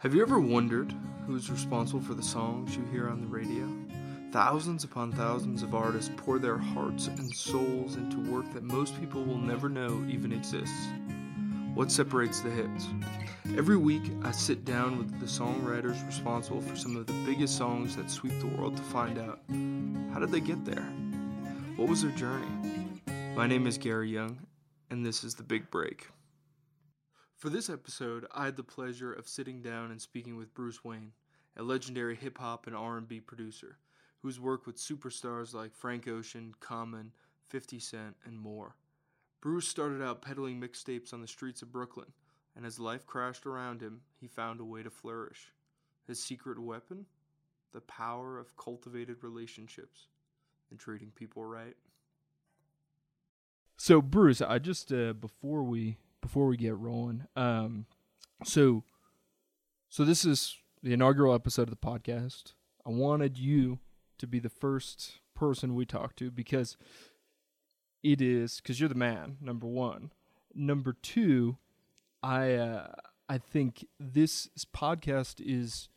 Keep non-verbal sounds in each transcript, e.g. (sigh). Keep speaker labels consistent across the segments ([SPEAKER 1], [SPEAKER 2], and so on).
[SPEAKER 1] Have you ever wondered who's responsible for the songs you hear on the radio? Thousands upon thousands of artists pour their hearts and souls into work that most people will never know even exists. What separates the hits? Every week, I sit down with the songwriters responsible for some of the biggest songs that sweep the world to find out how did they get there? What was their journey? My name is Gary Young, and this is The Big Break. For this episode, I had the pleasure of sitting down and speaking with Bruce Waynne, a legendary hip hop and R&B producer who's worked with superstars like Frank Ocean, Common, 50 Cent, and more. Bruce started out peddling mixtapes on the streets of Brooklyn, and as life crashed around him, he found a way to flourish. His secret weapon? The power of cultivated relationships and treating people right. So Bruce, I just uh, before we before we get rolling, um, so so this is the inaugural episode of the podcast. I wanted you to be the first person we talk to because it is because you're the man. Number one, number two, I uh, I think this podcast is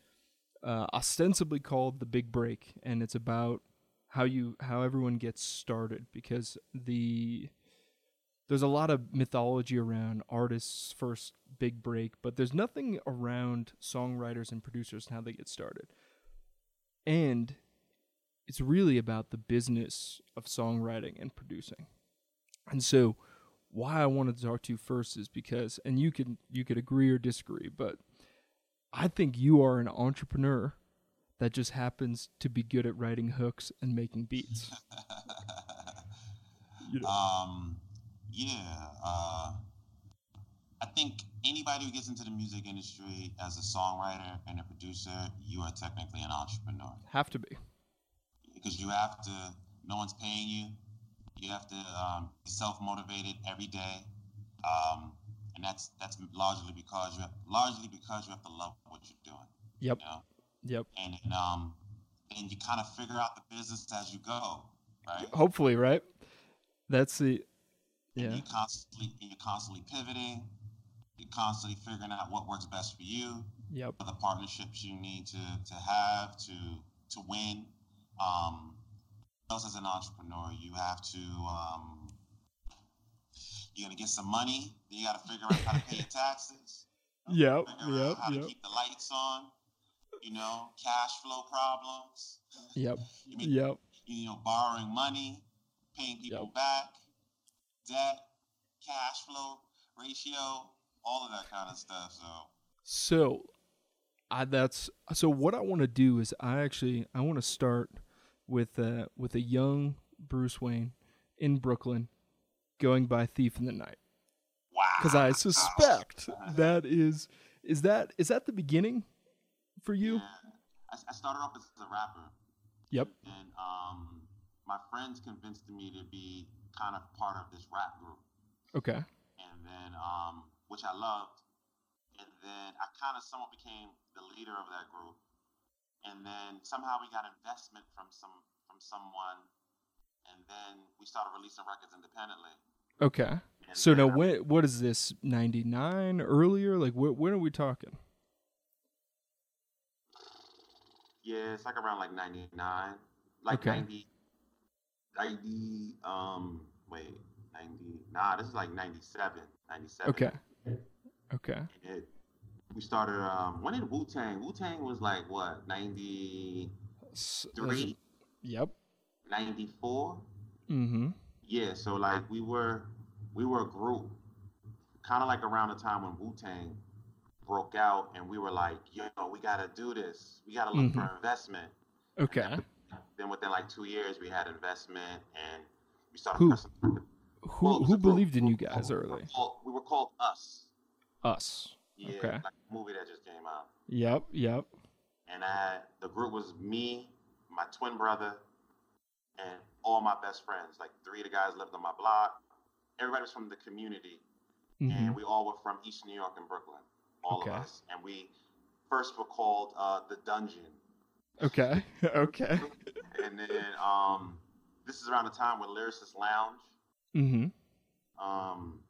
[SPEAKER 1] uh, ostensibly called the Big Break, and it's about how you how everyone gets started because the there's a lot of mythology around artists' first big break, but there's nothing around songwriters and producers and how they get started. And it's really about the business of songwriting and producing. And so why I wanted to talk to you first is because and you can you could agree or disagree, but I think you are an entrepreneur that just happens to be good at writing hooks and making beats. (laughs)
[SPEAKER 2] you know. Um yeah, uh, I think anybody who gets into the music industry as a songwriter and a producer, you are technically an entrepreneur.
[SPEAKER 1] Have to be.
[SPEAKER 2] Because you have to, no one's paying you. You have to um, be self motivated every day. Um, and that's that's largely because you have, largely because you have to love what you're doing.
[SPEAKER 1] Yep. You know? Yep.
[SPEAKER 2] And, and um, and you kind of figure out the business as you go, right?
[SPEAKER 1] Hopefully, right? That's the
[SPEAKER 2] yeah. And you constantly you're constantly pivoting. You're constantly figuring out what works best for you.
[SPEAKER 1] Yep.
[SPEAKER 2] The partnerships you need to to have to to win. Um, else as an entrepreneur, you have to um, you're gonna get some money. Then you got to figure out how to pay your (laughs) taxes.
[SPEAKER 1] Yep. Yep.
[SPEAKER 2] How
[SPEAKER 1] yep.
[SPEAKER 2] to keep the lights on. You know, cash flow problems.
[SPEAKER 1] Yep. (laughs)
[SPEAKER 2] you mean,
[SPEAKER 1] yep.
[SPEAKER 2] You know, borrowing money, paying people yep. back debt, cash flow ratio, all of that kind of stuff. So,
[SPEAKER 1] so I that's so what I want to do is I actually I want to start with uh with a young Bruce Waynne in Brooklyn going by Thief in the Night.
[SPEAKER 2] Wow.
[SPEAKER 1] Cuz I suspect (laughs) that is is that is that the beginning for you?
[SPEAKER 2] Yeah. I, I started off as a rapper.
[SPEAKER 1] Yep.
[SPEAKER 2] And um my friends convinced me to be kind of part of this rap group.
[SPEAKER 1] Okay.
[SPEAKER 2] And then, um, which I loved. And then I kind of somewhat became the leader of that group. And then somehow we got investment from some from someone, and then we started releasing records independently.
[SPEAKER 1] Okay. And so now, when, what is this? Ninety nine earlier? Like, wh- when are we talking?
[SPEAKER 2] Yeah, it's like around like ninety nine, like okay. 90, 90, um, wait, 90, nah, this is like 97, 97.
[SPEAKER 1] Okay. Okay.
[SPEAKER 2] It, we started, um, when did Wu Tang? Wu Tang was like what, 93?
[SPEAKER 1] Yep.
[SPEAKER 2] 94?
[SPEAKER 1] Mm hmm.
[SPEAKER 2] Yeah, so like we were, we were a group kind of like around the time when Wu Tang broke out and we were like, yo, we got to do this. We got to look mm-hmm. for investment.
[SPEAKER 1] Okay
[SPEAKER 2] then within like two years, we had investment and we started.
[SPEAKER 1] Who? Who, well, who believed in you guys
[SPEAKER 2] we
[SPEAKER 1] early?
[SPEAKER 2] Called, we were called Us.
[SPEAKER 1] Us.
[SPEAKER 2] Yeah,
[SPEAKER 1] okay.
[SPEAKER 2] Like movie that just came out.
[SPEAKER 1] Yep, yep.
[SPEAKER 2] And I the group was me, my twin brother, and all my best friends. Like three of the guys lived on my block. Everybody was from the community, mm-hmm. and we all were from East New York and Brooklyn. All
[SPEAKER 1] okay.
[SPEAKER 2] of us, and we first were called uh, the Dungeon
[SPEAKER 1] Okay. (laughs) okay.
[SPEAKER 2] and then um, this is around the time with Lyricist Lounge.
[SPEAKER 1] Mm-hmm.
[SPEAKER 2] Um,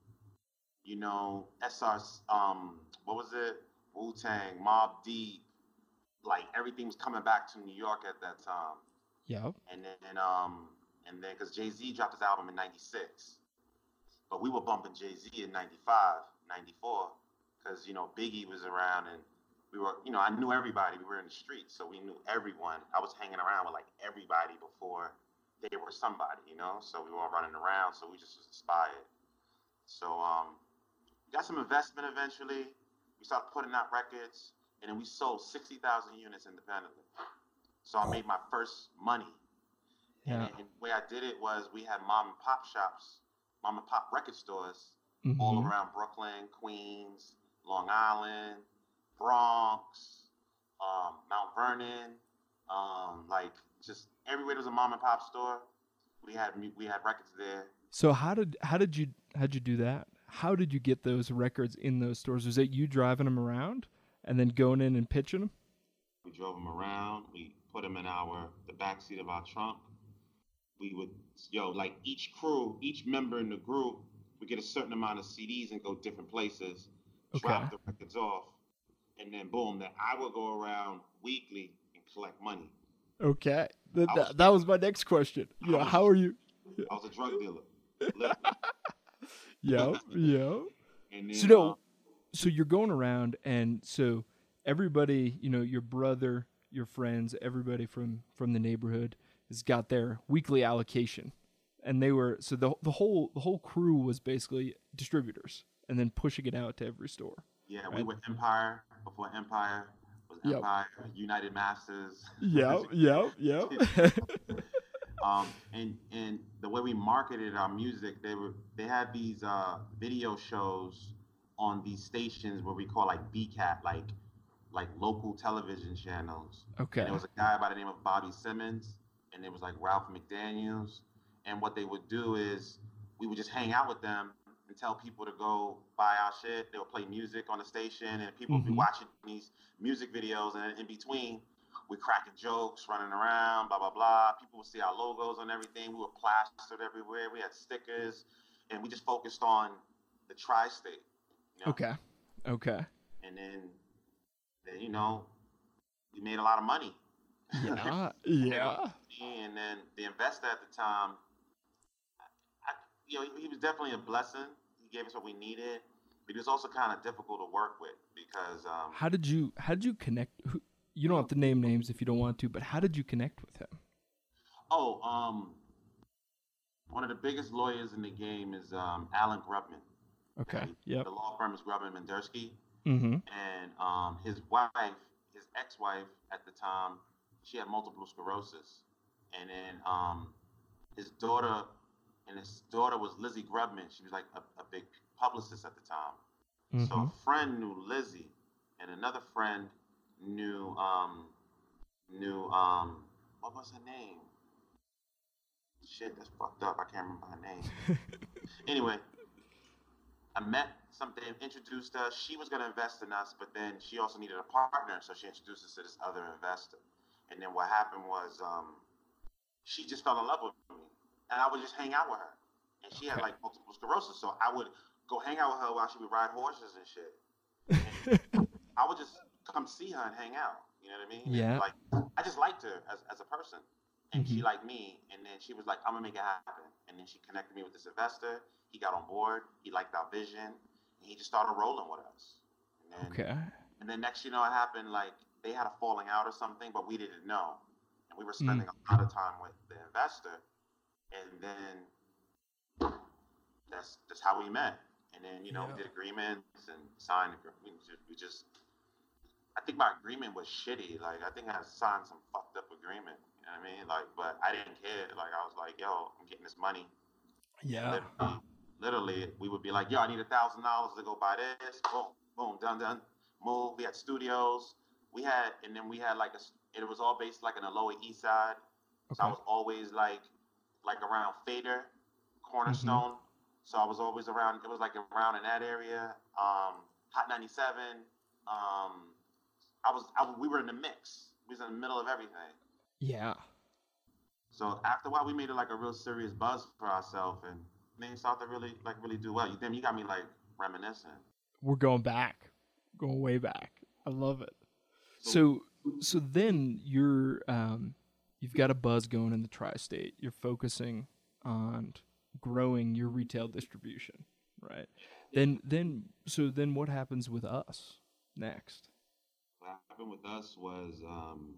[SPEAKER 2] you know, SR. Um, what was it? Wu Tang, Mobb Deep, like everything was coming back to New York at that time.
[SPEAKER 1] Yep.
[SPEAKER 2] And then, um, and then because Jay Z dropped his album in '96, but we were bumping Jay Z in '95, '94, because you know Biggie was around and we were, you know, I knew everybody. We were in the streets, so we knew everyone. I was hanging around with like everybody before they were somebody, you know. So we were all running around, so we just was inspired. So um, got some investment eventually. We started putting out records, and then we sold sixty thousand units independently. So I made my first money.
[SPEAKER 1] Yeah.
[SPEAKER 2] And, and the way I did it was we had mom and pop shops, mom and pop record stores
[SPEAKER 1] Mhm.
[SPEAKER 2] all around Brooklyn, Queens, Long Island, Bronx, um, Mount Vernon, um, like just everywhere there's a mom and pop store. We had we had records there.
[SPEAKER 1] So how did how did you how'd you do that? How did you get those records in those stores? Was it you driving them around and then going in and pitching them?
[SPEAKER 2] We drove them around. We put them in our the back seat of our trunk. We would yo like each crew, each member in the group would get a certain amount of CDs and go different places, drop the records off, and then boom, that I would go around weekly and collect money.
[SPEAKER 1] Okay. That,
[SPEAKER 2] was-
[SPEAKER 1] that, was my next question. You know,
[SPEAKER 2] was-
[SPEAKER 1] how are you?
[SPEAKER 2] I was a drug dealer. (laughs)
[SPEAKER 1] Yeah, yeah.
[SPEAKER 2] And then,
[SPEAKER 1] So no,
[SPEAKER 2] uh,
[SPEAKER 1] so you're going around, and so everybody, you know, your brother, your friends, everybody from from the neighborhood has got their weekly allocation, and they were so the the whole the whole crew was basically distributors, and then pushing it out to every store.
[SPEAKER 2] yeah, we
[SPEAKER 1] right.
[SPEAKER 2] were Empire before Empire was
[SPEAKER 1] Yep.
[SPEAKER 2] Empire, United Masters.
[SPEAKER 1] Yeah, yeah, yeah.
[SPEAKER 2] um, and and the way we marketed our music, they were they had these uh, video shows on these stations where we call like BCAT, like like local television channels.
[SPEAKER 1] okay.
[SPEAKER 2] And there was a guy by the name of Bobby Simmons, and it was like Ralph McDaniels. And what they would do is we would just hang out with them tell people to go buy our shit. They would play music on the station, and people would be
[SPEAKER 1] mm-hmm.
[SPEAKER 2] watching these music videos. And in between, we cracking jokes, running around, blah blah blah. People would see our logos on everything. We were plastered everywhere. We had stickers, and we just focused on the tri-state. You know?
[SPEAKER 1] Okay. Okay.
[SPEAKER 2] And then, then you know, we made a lot of money.
[SPEAKER 1] Yeah. (laughs) Yeah.
[SPEAKER 2] and then the investor at the time, I, you know, he was definitely a blessing. Gave us what we needed, but he was also kind of difficult to work with because um,
[SPEAKER 1] How did you how did you connect? Who, you don't have to name names if you don't want to, but how did you connect with him?
[SPEAKER 2] oh, um, one of the biggest lawyers in the game is um, Alan Grubman.
[SPEAKER 1] Okay. Yep.
[SPEAKER 2] The law firm is Grubman Indursky,
[SPEAKER 1] Mm-hmm.
[SPEAKER 2] and um, his wife, his ex-wife at the time, she had multiple sclerosis, and then um, his daughter, and his daughter was Lizzie Grubman. She was like a, a big publicist at the time. So
[SPEAKER 1] Mm-hmm.
[SPEAKER 2] a friend knew Lizzie, and another friend knew um, knew um, what was her name? Shit, that's fucked up. I can't remember her name. (laughs) anyway, I met something, introduced us. She was gonna invest in us, but then she also needed a partner, so she introduced us to this other investor. And then what happened was um, she just fell in love with me, and I would just hang out with her. And she had like multiple sclerosis, so I would go hang out with her while she would ride horses and shit. (laughs) I would just come see her and hang out. You know what I mean?
[SPEAKER 1] Yeah.
[SPEAKER 2] Like I just liked her as, as a person, and she
[SPEAKER 1] Mhm.
[SPEAKER 2] liked me. And then she was like, "I'm gonna make it happen." And then she connected me with this investor. He got on board. He liked our vision, and he just started rolling with us. And then,
[SPEAKER 1] Okay.
[SPEAKER 2] And then next, you know, it happened like they had a falling out or something, but we didn't know. And we were
[SPEAKER 1] Mm.
[SPEAKER 2] spending a lot of time with the investor, and then that's that's how we met. And then you know
[SPEAKER 1] Yeah.
[SPEAKER 2] we did agreements and signed. We just, we just, I think my agreement was shitty. Like I think I signed some fucked up agreement. You know what I mean? Like, but I didn't care. Like I was like, yo, I'm getting this money.
[SPEAKER 1] Yeah.
[SPEAKER 2] Literally, literally, we would be like, yo, I need a thousand dollars to go buy this. Boom, boom, done, done. Move. We had studios. We had, and then we had like a. It was all based like in the Lower East Side. So I was always like, like around Fader, Cornerstone. So I was always around. It was like around in that area. Um, Hot 97. Um, I was, I, we were in the mix. We was in the middle of everything.
[SPEAKER 1] Yeah.
[SPEAKER 2] So after a while, we made it like a real serious buzz for ourselves, and things started to really, like, really do well. You damn, you got me like reminiscing.
[SPEAKER 1] We're going back, going way back. I love it. So so then you're um you've got a buzz going in the tri-state. You're focusing on growing your retail distribution, right? Then then so then what happens with us next?
[SPEAKER 2] What happened with us was um,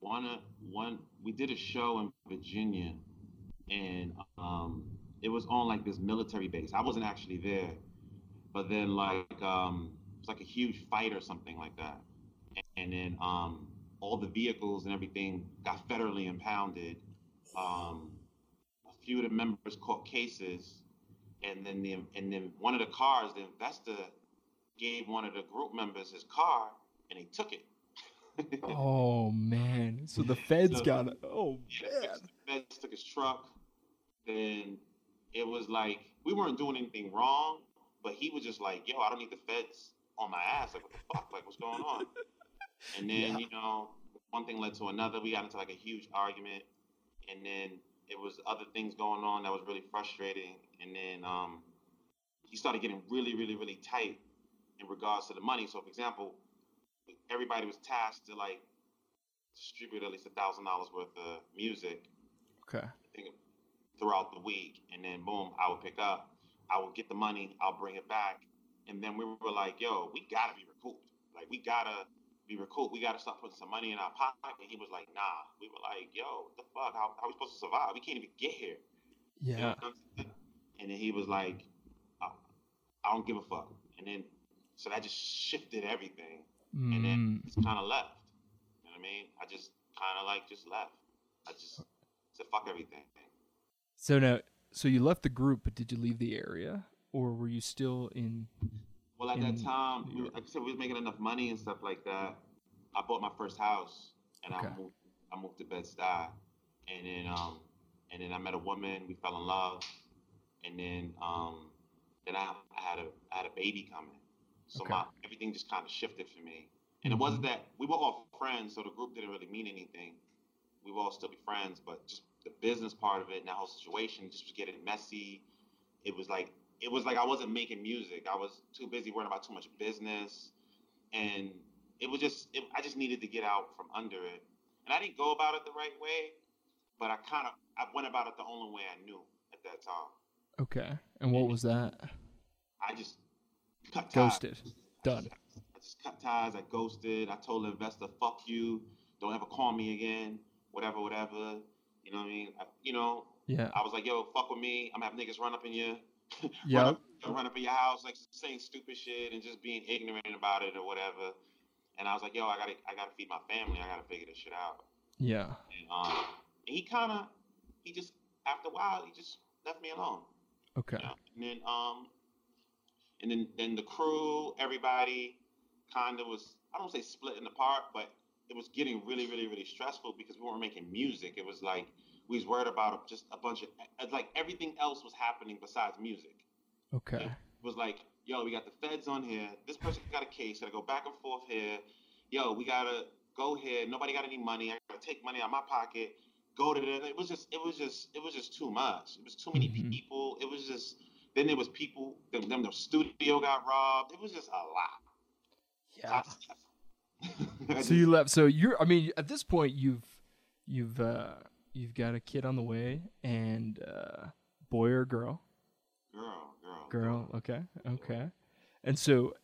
[SPEAKER 2] one one we did a show in Virginia, and um, it was on like this military base. I wasn't actually there, but then like um, it was like a huge fight or something like that, and then um, all the vehicles and everything got federally impounded. Um, a few of the members caught cases, and then the and then one of the cars, the investor gave one of the group members his car, and he took it. (laughs)
[SPEAKER 1] oh man! So the feds
[SPEAKER 2] So-
[SPEAKER 1] got it. Oh
[SPEAKER 2] Yeah,
[SPEAKER 1] man!
[SPEAKER 2] the feds took his truck. Then it was like we weren't doing anything wrong, but he was just like, "Yo, I don't need the feds on my ass. Like, what the fuck? Like, what's going on?" (laughs) And then
[SPEAKER 1] Yeah.
[SPEAKER 2] you know, one thing led to another. We got into like a huge argument, and then it was other things going on that was really frustrating. And then um, he started getting really, really, really tight in regards to the money. So, for example, everybody was tasked to like distribute at least a thousand dollars worth of music
[SPEAKER 1] Okay.
[SPEAKER 2] think throughout the week, and then boom, I would pick up. I would get the money. I'll bring it back, and then we were like, "Yo, we gotta be recouped. Like, we gotta be recouped. We gotta start putting some money in our pocket." And he was like, "Nah." We were like, "Yo, what the fuck? How, how are we supposed to survive? We can't even get here." You know
[SPEAKER 1] Yeah.
[SPEAKER 2] I'm saying? And then he was like, I, "I don't give a fuck." And then so that just shifted everything, and then
[SPEAKER 1] Mm.
[SPEAKER 2] just kind of left. You know what I mean? I just kind of like just left. I just said, "Fuck everything."
[SPEAKER 1] So now, so you left the group, but did you leave the area, or were you still in?
[SPEAKER 2] Well, at
[SPEAKER 1] in
[SPEAKER 2] that time, we- like I said, we was making enough money and stuff like that. I bought my first house, and
[SPEAKER 1] Okay.
[SPEAKER 2] I moved. I moved to Bed Stuy, and then um, and then I met a woman. We fell in love, and then um, then I, I had a I had a baby coming. So
[SPEAKER 1] Okay.
[SPEAKER 2] my everything just kind of shifted for me. And it wasn't that we were all friends, so the group didn't really mean anything. We would all still be friends, but just the business part of it and that whole situation just was getting messy. It was like it was like I wasn't making music. I was too busy worrying about too much business, and it was just it, I just needed to get out from under it. And I didn't go about it the right way, but I kind of I went about it the only way I knew at that time.
[SPEAKER 1] Okay. And what was that?
[SPEAKER 2] I just cut ties.
[SPEAKER 1] Ghosted. Done.
[SPEAKER 2] I just cut ties. I ghosted. I told the investor, "Fuck you. Don't ever call me again. Whatever, whatever." You know what I mean? I, you know,
[SPEAKER 1] Yeah.
[SPEAKER 2] I was like, "Yo, fuck with me. I'm gonna have niggas run up in you, run,
[SPEAKER 1] Yep.
[SPEAKER 2] up, run up in your house, like saying stupid shit and just being ignorant about it or whatever." And I was like, "Yo, I gotta, I gotta feed my family. I gotta figure this shit out."
[SPEAKER 1] Yeah.
[SPEAKER 2] And, um, and he kind of, he just after a while, he just left me alone.
[SPEAKER 1] Okay.
[SPEAKER 2] Yeah. And then um and then then the crew, everybody kind of was I don't say splitting apart, but it was getting really, really, really stressful because we weren't making music. It was like we was worried about just a bunch of like everything else was happening besides music.
[SPEAKER 1] Okay.
[SPEAKER 2] It was like, yo, we got the feds on here. This person got a case. Gotta go back and forth here. Yo, we gotta go here. Nobody got any money. I gotta take money out of my pocket. Go to the. It was just. It was just. It was just too much. It was too many
[SPEAKER 1] Mhm.
[SPEAKER 2] people. It was just. Then there was people. Then, then the studio got robbed. It was just a lot.
[SPEAKER 1] Yeah. So you left. So you're. I mean, at this point, you've you've uh you've got a kid on the way, and uh boy or girl?
[SPEAKER 2] girl, girl,
[SPEAKER 1] Girl. Okay. Okay. And so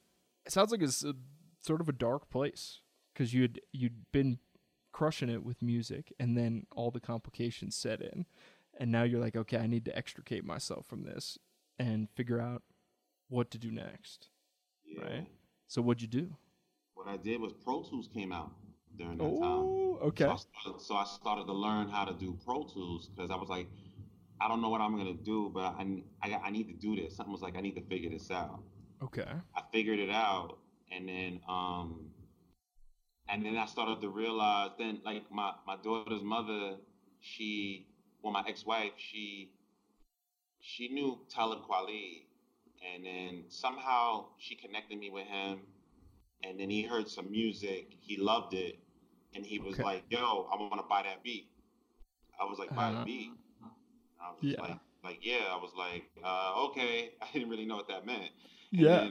[SPEAKER 1] it sounds like it's a, sort of a dark place because you'd you'd been crushing it with music, and then all the complications set in, and now you're like, okay, I need to extricate myself from this and figure out what to do next.
[SPEAKER 2] Yeah.
[SPEAKER 1] right? So what'd you do?
[SPEAKER 2] What I did was Pro Tools came out during that time.
[SPEAKER 1] Oh, okay.
[SPEAKER 2] So I, started, so I started to learn how to do Pro Tools because I was like, I don't know what I'm gonna do, but I, I, I need to do this. Something was like, I need to figure this out.
[SPEAKER 1] Okay.
[SPEAKER 2] I figured it out, and then um, and then I started to realize. Then like my my daughter's mother, she, well, my ex-wife, she, she knew Talib Kweli, and then somehow she connected me with him, and then he heard some music, he loved it, and he was
[SPEAKER 1] Okay.
[SPEAKER 2] like, "Yo, I want to buy that beat." I was like, "Buy
[SPEAKER 1] Uh-huh.
[SPEAKER 2] the beat." I was
[SPEAKER 1] Yeah.
[SPEAKER 2] like, like yeah, I was like, uh, okay. (laughs) I didn't really know what that meant. And
[SPEAKER 1] Yeah.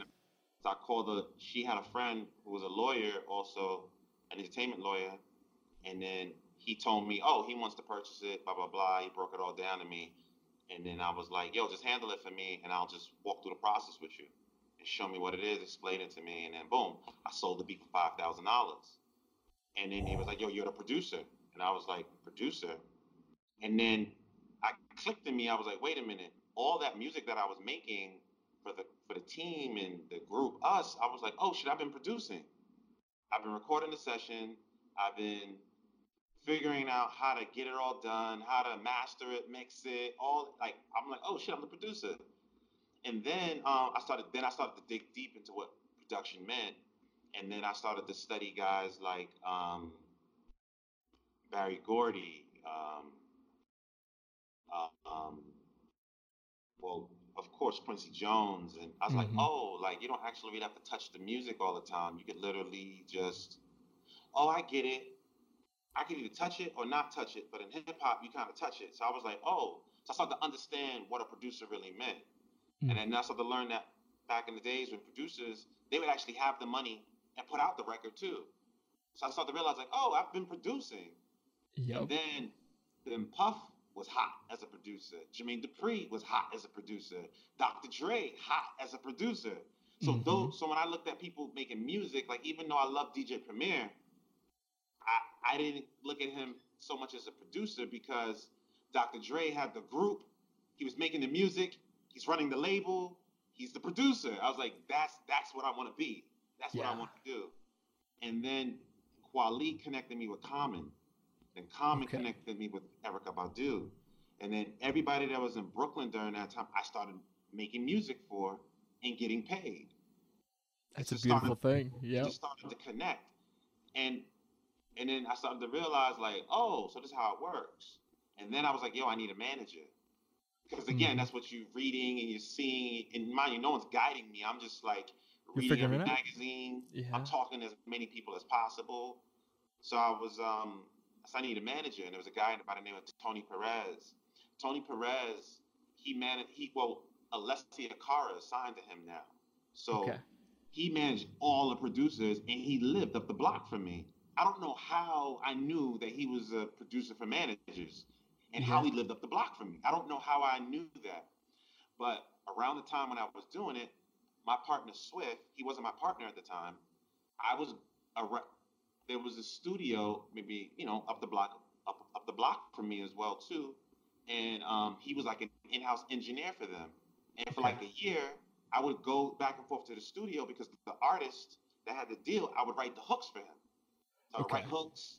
[SPEAKER 2] So I called her. She had a friend who was a lawyer, also an entertainment lawyer, and then he told me, oh, he wants to purchase it, blah blah blah. He broke it all down to me, and then I was like, yo, just handle it for me, and I'll just walk through the process with you, and show me what it is, explain it to me, and then boom, I sold the beat for five thousand dollars. And then he was like, yo, you're the producer, and I was like, producer, and then I clicked in me. I was like, wait a minute, all that music that I was making for the for the team and the group, us, I was like, oh shit, I've been producing. I've been recording the session. I've been figuring out how to get it all done, how to master it, mix it, all like I'm like, oh shit, I'm the producer. And then um, I started then I started to dig deep into what production meant. And then I started to study guys like um, Berry Gordy, um, uh, um, well, of course, Quincy Jones. And I was like,
[SPEAKER 1] Mhm.
[SPEAKER 2] oh, like you don't actually really have to touch the music all the time. You could literally just, oh, I get it. I can either touch it or not touch it, but in hip hop, you kind of touch it. So I was like, oh, so I started to understand what a producer really meant.
[SPEAKER 1] Mm.
[SPEAKER 2] And then I started to learn that back in the days when producers, they would actually have the money and put out the record too. So I started to realize, like, oh, I've been producing.
[SPEAKER 1] Yep.
[SPEAKER 2] And then, then Puff was hot as a producer. Jermaine Dupri was hot as a producer. Dr. Dre hot as a producer. So
[SPEAKER 1] Mhm.
[SPEAKER 2] those, so when I looked at people making music, like even though I love DJ Premier, I I didn't look at him so much as a producer because Dr. Dre had the group, he was making the music, he's running the label, he's the producer. I was like, that's that's what I want to be. That's what I want to do. And then Kweli connected me with Common. Then Common
[SPEAKER 1] Okay.
[SPEAKER 2] connected me with Erykah Badu. And then everybody that was in Brooklyn during that time, I started making music for and getting paid.
[SPEAKER 1] That's a
[SPEAKER 2] just started-
[SPEAKER 1] beautiful thing. Yeah.
[SPEAKER 2] Just started to connect. And and then I started to realize like, oh, so this is how it works. And then I was like, yo, I need a manager. Because again,
[SPEAKER 1] Mhm.
[SPEAKER 2] that's what you're reading and you're seeing. And mind you, no one's guiding me. I'm just like
[SPEAKER 1] You're
[SPEAKER 2] reading every magazine.
[SPEAKER 1] Yeah.
[SPEAKER 2] I'm talking to as many people as possible. So I was um so I needed a manager, and there was a guy by the name of Tony Perez. Tony Perez, he managed he well, Alessia Cara signed to him now. So
[SPEAKER 1] Okay.
[SPEAKER 2] he managed all the producers and he lived up the block from me. I don't know how I knew that he was a producer for managers and how he lived up the block from me. I don't know how I knew that. But around the time when I was doing it, my partner Swift, he wasn't my partner at the time. I was a there was a studio maybe, you know, up the block up up the block from me as well too. And um, he was like an in-house engineer for them. And for like a year, I would go back and forth to the studio because the artist that had the deal, I would write the hooks for him. So I write hooks,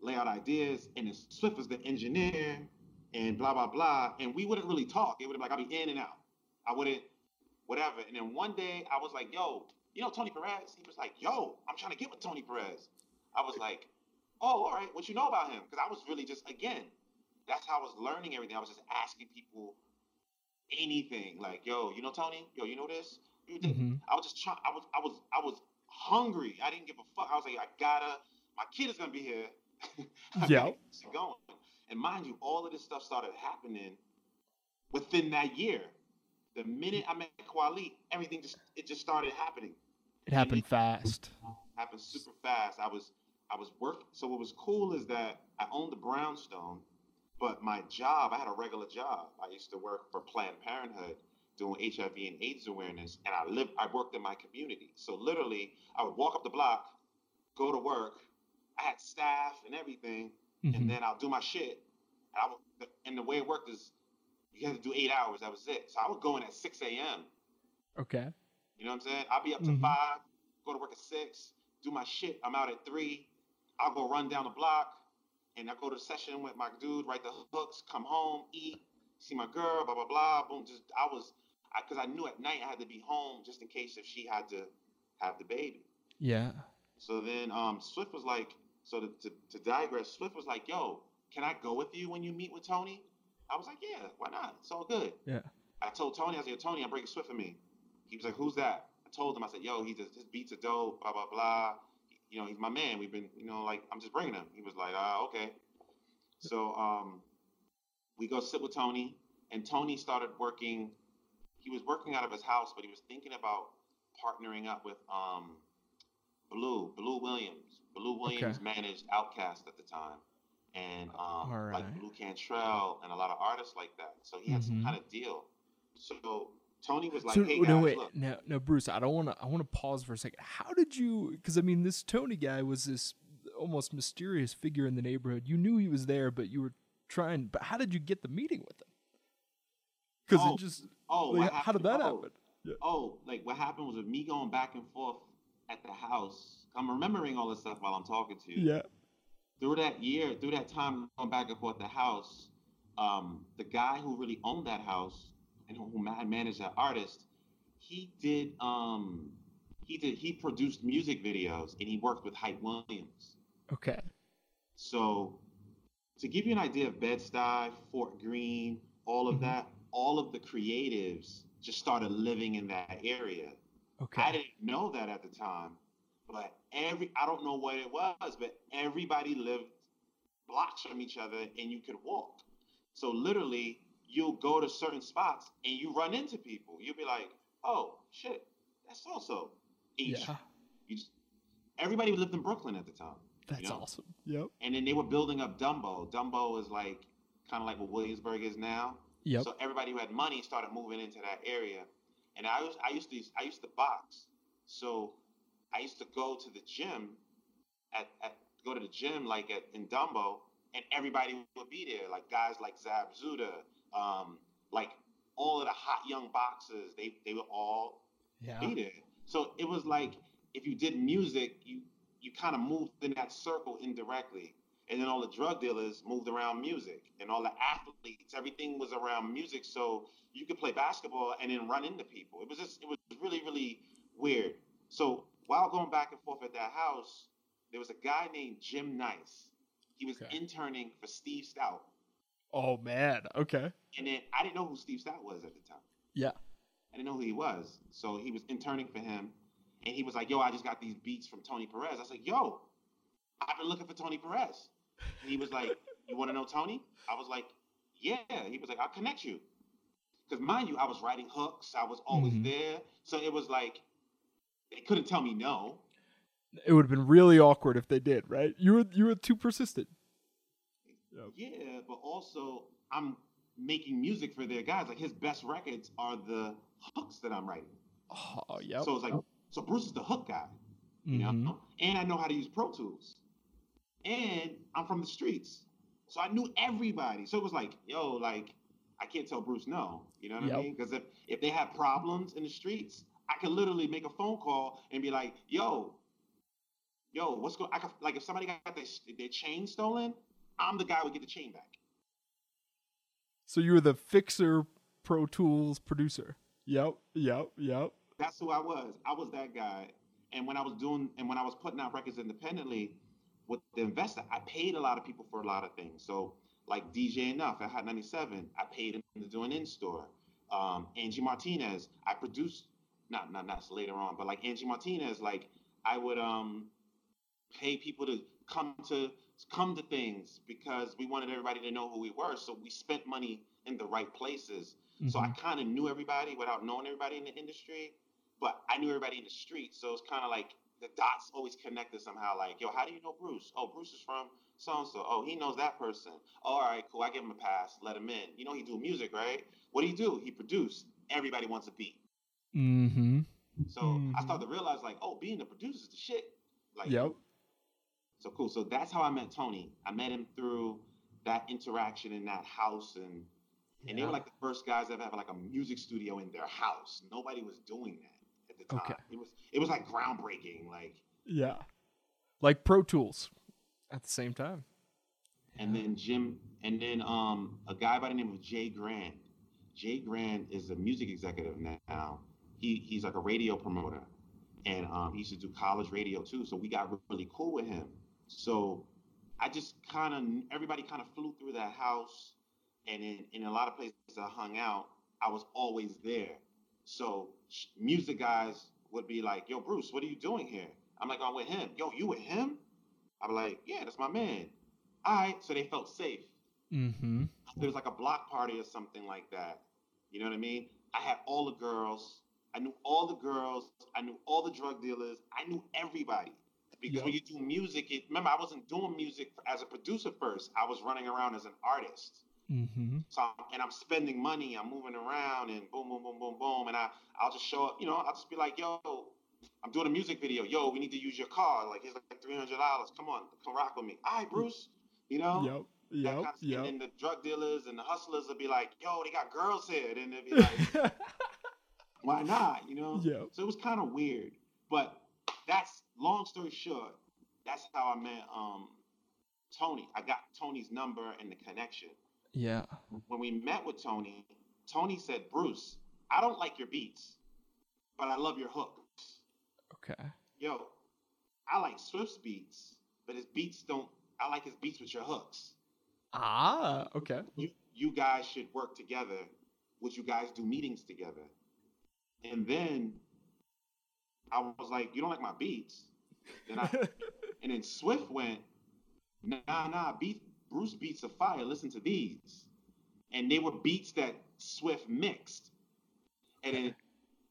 [SPEAKER 2] lay out ideas, and then Swift was the engineer, and blah blah blah. And we wouldn't really talk. It would be like I'd be in and out. I wouldn't, whatever. And then one day I was like, "Yo, you know Tony Perez?" He was like, "Yo, I'm trying to get with Tony Perez." I was like, "Oh, all right. What you know about him?" Because I was really just again, that's how I was learning everything. I was just asking people anything, like, "Yo, you know Tony? Yo, you know this?" You
[SPEAKER 1] Mhm.
[SPEAKER 2] I was just trying. I was, I was, I was hungry. I didn't give a fuck. I was like, I gotta. My kid is gonna be here. (laughs)
[SPEAKER 1] Yeah.
[SPEAKER 2] going. And mind you, all of this stuff started happening within that year. The minute I met Kweli, everything just it just started happening.
[SPEAKER 1] It happened fast.
[SPEAKER 2] Happened super fast. I was I was working. So what was cool is that I owned the brownstone, but my job, I had a regular job. I used to work for Planned Parenthood doing HIV and AIDS awareness, and I lived, I worked in my community. So literally, I would walk up the block, go to work. I had staff and everything,
[SPEAKER 1] Mhm.
[SPEAKER 2] and then I'll do my shit. And, I would, and the way it worked is, you had to do eight hours. That was it. So I would go in at 6 a.m.
[SPEAKER 1] Okay.
[SPEAKER 2] You know what I'm saying? I'll be up to
[SPEAKER 1] Mhm.
[SPEAKER 2] five, go to work at six, do my shit. I'm out at three. I'll go run down the block, and I go to session with my dude, write the hooks, come home, eat, see my girl, blah blah blah. Boom. Just I was, because I, knew at night I had to be home just in case if she had to have the baby.
[SPEAKER 1] Yeah.
[SPEAKER 2] So then um, Swift was like, so to, to, to digress, Swift was like, yo, can I go with you when you meet with Tony? I was like, yeah, why not? It's all good.
[SPEAKER 1] Yeah.
[SPEAKER 2] I told Tony, I said, yo, Tony, I'm bringing Swift for me. He was like, who's that? I told him, I said, yo, he just, his beats are dope, blah, blah, blah. You know, he's my man. We've been, you know, like, I'm just bringing him. He was like, ah, okay. So um, we go sit with Tony, and Tony started working. He was working out of his house, but he was thinking about partnering up with um, Blue Blue Williams. Blue Williams
[SPEAKER 1] Okay.
[SPEAKER 2] managed Outkast at the time, and um,
[SPEAKER 1] All
[SPEAKER 2] like
[SPEAKER 1] right.
[SPEAKER 2] Blue Cantrell and a lot of artists like that. So he had
[SPEAKER 1] Mhm.
[SPEAKER 2] some kind of deal. So Tony was like,
[SPEAKER 1] so
[SPEAKER 2] "Hey
[SPEAKER 1] no
[SPEAKER 2] guys,
[SPEAKER 1] wait
[SPEAKER 2] look,
[SPEAKER 1] now now Bruce I don't want to I want to pause for a second how did you because I mean this Tony guy was this almost mysterious figure in the neighborhood you knew he was there but you were trying but how did you get the meeting with him because
[SPEAKER 2] Oh,
[SPEAKER 1] it just
[SPEAKER 2] oh,
[SPEAKER 1] like,
[SPEAKER 2] what
[SPEAKER 1] how did that?
[SPEAKER 2] Oh,
[SPEAKER 1] happen
[SPEAKER 2] oh, like what happened was with me going back and forth at the house. I'm remembering all this stuff while I'm talking to you.
[SPEAKER 1] yeah
[SPEAKER 2] Through that year, through that time going back and forth the house, um, the guy who really owned that house and who, managed that artist, he did um, he did he produced music videos and he worked with Hype Williams.
[SPEAKER 1] okay
[SPEAKER 2] So, to give you an idea of Bed-Stuy, Fort Greene, all of
[SPEAKER 1] Mhm.
[SPEAKER 2] that, all of the creatives just started living in that area.
[SPEAKER 1] okay
[SPEAKER 2] I didn't know that at the time, but every I don't know what it was, but everybody lived blocks from each other and you could walk. So literally, you'll go to certain spots and you run into people. You'll be like, "Oh shit, that's also so."
[SPEAKER 1] yeah
[SPEAKER 2] You just, everybody lived in Brooklyn at the time
[SPEAKER 1] that's
[SPEAKER 2] Yeah.
[SPEAKER 1] awesome yep
[SPEAKER 2] and then they were building up Dumbo. Dumbo is like kind of like what Williamsburg is now.
[SPEAKER 1] yep
[SPEAKER 2] So everybody who had money started moving into that area, and I was I used to I used to box, so I used to go to the gym at, at go to the gym like at in Dumbo, and everybody would be there, like guys like Zab Judah, um, like all of the hot young boxers. They they were all
[SPEAKER 1] yeah
[SPEAKER 2] be there. So it was like if you did music, you you kind of moved in that circle indirectly. And then all the drug dealers moved around music, and all the athletes, everything was around music. So you could play basketball and then run into people. It was just, it was really, really weird. So while going back and forth at that house, there was a guy named Jim Nice. He was
[SPEAKER 1] Okay.
[SPEAKER 2] interning for Steve Stoute,
[SPEAKER 1] oh man okay
[SPEAKER 2] and then I didn't know who Steve Stoute was at the time.
[SPEAKER 1] yeah
[SPEAKER 2] I didn't know who he was. So he was interning for him. And he was like, Yo, I just got these beats from Tony Perez. I was like, Yo, I've been looking for Tony Perez. And he was like, (laughs) You want to know Tony? I was like, Yeah. He was like, I'll connect you. Because mind you, I was writing hooks, I was always
[SPEAKER 1] Mhm.
[SPEAKER 2] there. So it was like, they couldn't tell me no.
[SPEAKER 1] it would have been really awkward if they did right you were you were too persistent.
[SPEAKER 2] Yeah, but also, I'm making music for their guys. Like his best records are the hooks that I'm writing.
[SPEAKER 1] oh yeah.
[SPEAKER 2] So it's like, so Bruce is the hook guy. you know
[SPEAKER 1] Mhm.
[SPEAKER 2] and i know how to use pro tools and i'm from the streets so i knew everybody so it was like yo like i can't tell bruce no you know what
[SPEAKER 1] Yep.
[SPEAKER 2] i mean because if, if they have problems in the streets i could literally make a phone call and be like yo yo what's going i could like if somebody got their, their chain stolen i'm the guy who get the chain back
[SPEAKER 1] so you were the fixer pro tools producer yep yep yep
[SPEAKER 2] That's who I was. I was that guy. And when I was doing, and when I was putting out records independently with the investor, I paid a lot of people for a lot of things. So like DJ Enuff at Hot 97, I paid him to do an in-store. Um, Angie Martinez, I produced, not, not, not later on, but like Angie Martinez, like I would um pay people to come to come to things because we wanted everybody to know who we were. So we spent money in the right places. So I
[SPEAKER 1] Mhm.
[SPEAKER 2] kind of knew everybody without knowing everybody in the industry, but I knew everybody in the street. So it's kind of like the dots always connected somehow. Like, yo, how do you know Bruce? Oh, Bruce is from so and so. Oh, he knows that person. Oh, all right, cool. I give him a pass. Let him in. You know, he do music, right? What do he do? He produce. Everybody wants a beat.
[SPEAKER 1] Mm-hmm
[SPEAKER 2] So I
[SPEAKER 1] Mhm.
[SPEAKER 2] started to realize, like, oh, being the producer is the shit. Like,
[SPEAKER 1] yep
[SPEAKER 2] so cool. So that's how I met Tony. I met him through that interaction in that house and and they were like the first guys that have like a music studio in their house. Nobody was doing that at the time.
[SPEAKER 1] Okay.
[SPEAKER 2] It was it was like groundbreaking. Like
[SPEAKER 1] Yeah. Like Pro Tools at the same time.
[SPEAKER 2] and then Jim and then um a guy by the name of Jay Grand. Jay Grand is a music executive now. He he's like a radio promoter. And um, he used to do college radio too. So we got really cool with him. So I just kind of everybody kind of flew through that house, and in, in a lot of places I hung out, I was always there. So music guys would be like, "Yo, Bruce, what are you doing here?" I'm like, "I'm with him." Yo, you with him? I'm like, "Yeah, that's my man." All right, so they felt safe.
[SPEAKER 1] Mm-hmm.
[SPEAKER 2] There was like a block party or something like that. You know what I mean? I had all the girls. I knew all the girls. I knew all the drug dealers. I knew everybody. Because
[SPEAKER 1] Yeah.
[SPEAKER 2] when you do music, it, remember I wasn't doing music as a producer first. I was running around as an artist.
[SPEAKER 1] Mm-hmm.
[SPEAKER 2] So I'm- and I'm spending money. I'm moving around and boom, boom, boom, boom, boom. And I I'll just show up. You know, I'll just be like, yo, I'm doing a music video. Yo, we need to use your car. Like it's like three hundred dollars. Come on, come rock with me. All right, Bruce. You know.
[SPEAKER 1] Yep. Yep.
[SPEAKER 2] kind of-
[SPEAKER 1] Yep.
[SPEAKER 2] And then the drug dealers and the hustlers will be like, yo, they got girls here. And they'll be like, (laughs) why not? You know?
[SPEAKER 1] Yep.
[SPEAKER 2] So it was kind of weird. But that's long story short, that's how I met um Tony. I got Tony's number and the connection.
[SPEAKER 1] Yeah.
[SPEAKER 2] When we met with Tony, Tony said, Bruce, I don't like your beats, but I love your hooks.
[SPEAKER 1] Okay.
[SPEAKER 2] Yo, I like Swift's beats, but his beats don't I like his beats with your hooks.
[SPEAKER 1] Ah. Okay.
[SPEAKER 2] you you guys should work together. Would you guys do meetings together? And then I was like, you don't like my beats. Then I (laughs) and then Swift went, nah nah beat Bruce beats are fire. Listen to these, and they were beats that Swift mixed. And then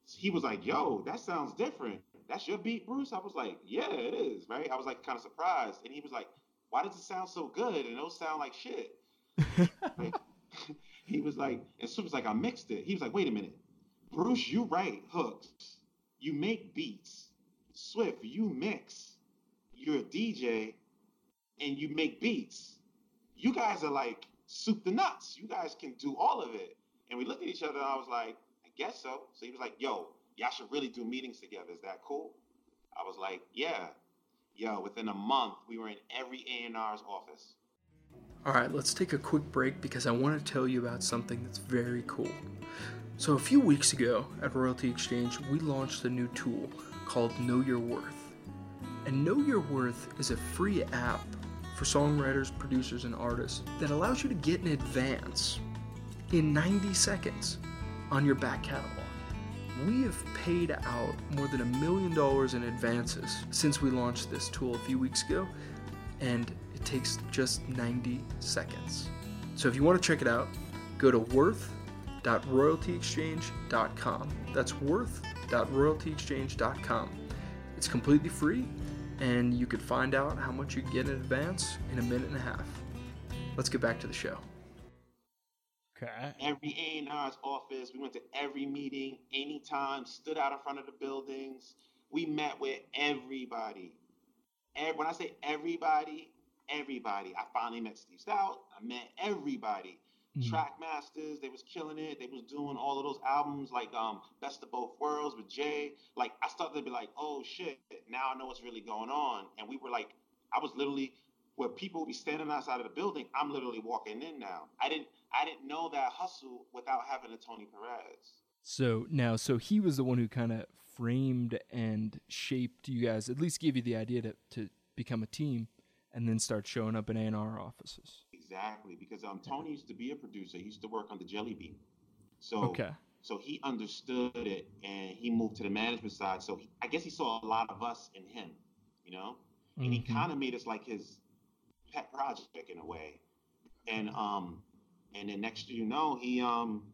[SPEAKER 2] he was like, yo, that sounds different. That's your beat, Bruce. I was like, yeah, it is, right? I was like kind of surprised, and he was like, why does it sound so good and those sound like shit? (laughs) Like, (laughs) he was like, and Swift was like, I mixed it. He was like, wait a minute, Bruce, you write hooks, you make beats. Swift, you mix. You're a DJ, and you make beats. You guys are like soup to nuts. You guys can do all of it. And we looked at each other, and I was like, I guess so. So he was like, Yo, y'all should really do meetings together. Is that cool? I was like, Yeah. Yo, within a month, we were in every A&R's office.
[SPEAKER 1] All right, let's take a quick break because I want to tell you about something that's very cool. So, a few weeks ago at Royalty Exchange, we launched a new tool called Know Your Worth. And Know Your Worth is a free app for songwriters, producers, and artists that allows you to get an advance in 90 seconds on your back catalog. We have paid out more than a million dollars in advances since we launched this tool a few weeks ago, and it takes just 90 seconds. So if you want to check it out, go to worth.royaltyexchange.com. That's worth.royaltyexchange.com. It's completely free, and you could find out how much you get in advance in a minute and a half. Let's get back to the show. Okay.
[SPEAKER 2] Every A&R's office, we went to every meeting, anytime, stood out in front of the buildings. We met with everybody. Ev- when I say everybody, everybody. I finally met Steve Stoute. I met everybody.
[SPEAKER 1] Mm.
[SPEAKER 2] Trackmasters, they was killing it. They was doing all of those albums like um Best of Both Worlds with Jay. Like I started to be like, oh shit, now I know what's really going on. And we were like, I was literally where people would be standing outside of the building, I'm literally walking in now. I didn't I didn't know that hustle without having a Tony Perez.
[SPEAKER 1] So now, so he was the one who kind of framed and shaped you guys, at least gave you the idea to, to become a team and then start showing up in A&R offices.
[SPEAKER 2] Exactly, because um Tony used to be a producer. He used to work on the Jelly Bean. So
[SPEAKER 1] Okay.
[SPEAKER 2] so he understood it and he moved to the management side. So he, I guess he saw a lot of us in him, you know? And he
[SPEAKER 1] Mhm.
[SPEAKER 2] kind of made us like his pet project in a way. And um and then next you know, he um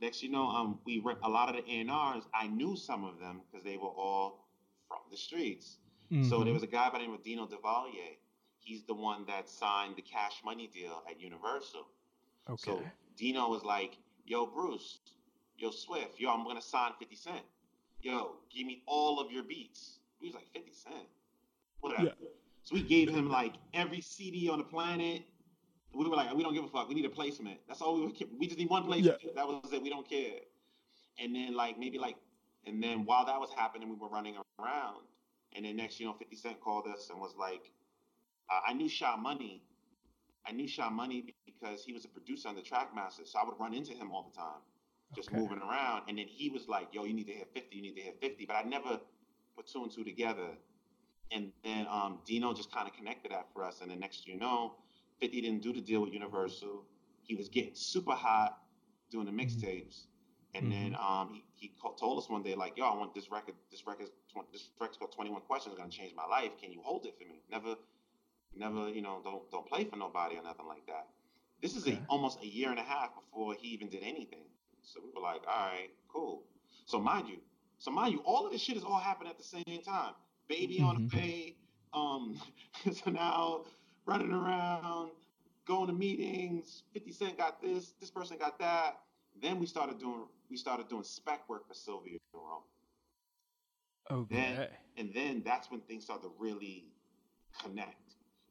[SPEAKER 2] next you know, um we re- a lot of the A&Rs, I knew some of them because they were all from the streets. So
[SPEAKER 1] Mhm.
[SPEAKER 2] there was a guy by the name of Dino Delvaille. He's the one that signed the Cash Money deal at Universal.
[SPEAKER 1] okay.
[SPEAKER 2] So Dino was like, "Yo, Bruce, yo, Swift, yo, I'm gonna sign 50 Cent. Yo, give me all of your beats." He was like, "50 Cent, whatever."
[SPEAKER 1] Yeah.
[SPEAKER 2] So we gave him like every CD on the planet. We were like, "We don't give a fuck. We need a placement. That's all we were. We just need one placement. That was it. We don't care." And then like maybe like, and then while that was happening, we were running around. And then next, you know, 50 Cent called us and was like, uh, I knew Sha Money. I knew Sha Money because he was a producer on the Trackmaster. So I would run into him all the time, just
[SPEAKER 1] Okay.
[SPEAKER 2] moving around. And then he was like, yo, you need to hit 50, you need to hit 50. But I never put two and two together. And then um, Dino just kind of connected that for us. And then next you know, 50 didn't do the deal with Universal. He was getting super hot doing the mixtapes. And then um, he, he co- told us one day, like, yo, I want this record, this record, this record's called 21 Questions, gonna change my life. Can you hold it for me? Never, never, you know, don't don't play for nobody or nothing like that. This is
[SPEAKER 1] Okay.
[SPEAKER 2] a, almost a year and a half before he even did anything. So we were like, all right, cool. So mind you, so mind you, all of this shit is all happening at the same time. Baby mm-hmm. on the way, um, (laughs) so now running around, going to meetings. Fifty Cent got this, this person got that. Then we started doing we started doing spec work for Sylvia Rhone.
[SPEAKER 1] Okay.
[SPEAKER 2] Then, and then that's when things started to really connect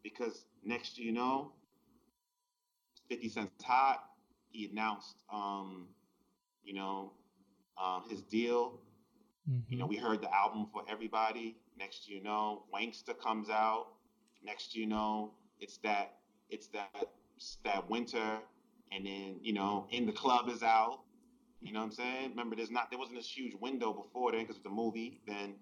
[SPEAKER 2] because next you know, 50 Cent's hot. He announced, um, you know, um, his deal. Mm-hmm. You know, we heard the album for everybody. Next you know, Wanksta comes out. Next you know, it's that it's that that winter, and then you know, in the club is out. You know what I'm saying? Remember, there's not there wasn't this huge window before then because it's a movie. Then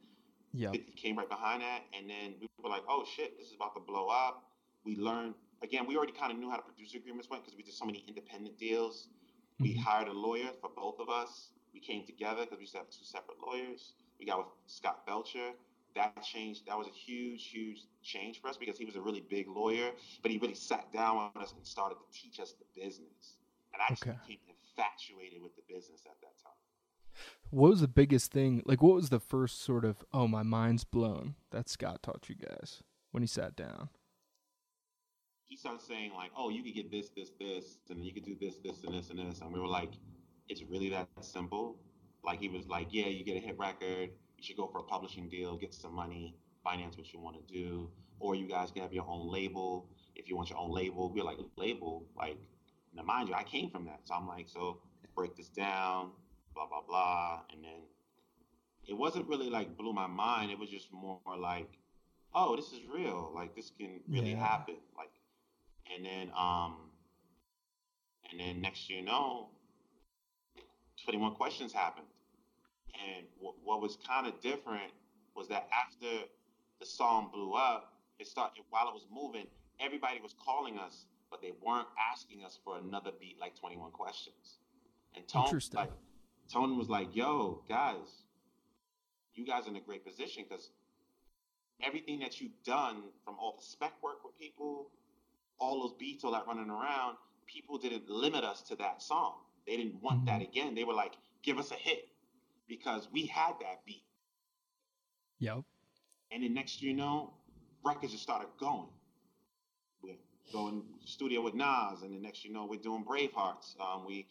[SPEAKER 1] yeah,
[SPEAKER 2] it came right behind that, and then we were like, oh shit, this is about to blow up. We learned again. We already kind of knew how the producer agreements went because we did so many independent deals. Mm-hmm. We hired a lawyer for both of us. We came together because we used to have two separate lawyers. We got with Scott Belcher. That changed. That was a huge, huge change for us because he was a really big lawyer, but he really sat down with us and started to teach us the business. And I just okay. became infatuated with the business at that time.
[SPEAKER 1] What was the biggest thing? Like, what was the first sort of, oh, my mind's blown that Scott taught you guys when he sat down?
[SPEAKER 2] He started saying, like, oh, you could get this, this, this, and you could do this, this, and this, and this. And we were like, it's really that simple. Like, he was like, yeah, you get a hit record, you should go for a publishing deal, get some money, finance what you want to do, or you guys can have your own label. If you want your own label, we're like, label, like, now mind you, I came from that. So I'm like, so break this down blah blah blah, and then it wasn't really like blew my mind. It was just more like, oh, this is real. Like this can really yeah. happen. Like, and then um, and then next you know, 21 questions happened, and w- what was kind of different was that after the song blew up, it started while it was moving. Everybody was calling us, but they weren't asking us for another beat like 21 questions. And Tone, like Tony was like, yo, guys, you guys are in a great position because everything that you've done from all the spec work with people, all those beats, all that running around, people didn't limit us to that song. They didn't want that mm-hmm. again. They were like, give us a hit because we had that beat.
[SPEAKER 1] Yep.
[SPEAKER 2] And then next you know, records just started going. We're going studio with Nas, and the next you know, we're doing Bravehearts. Um, we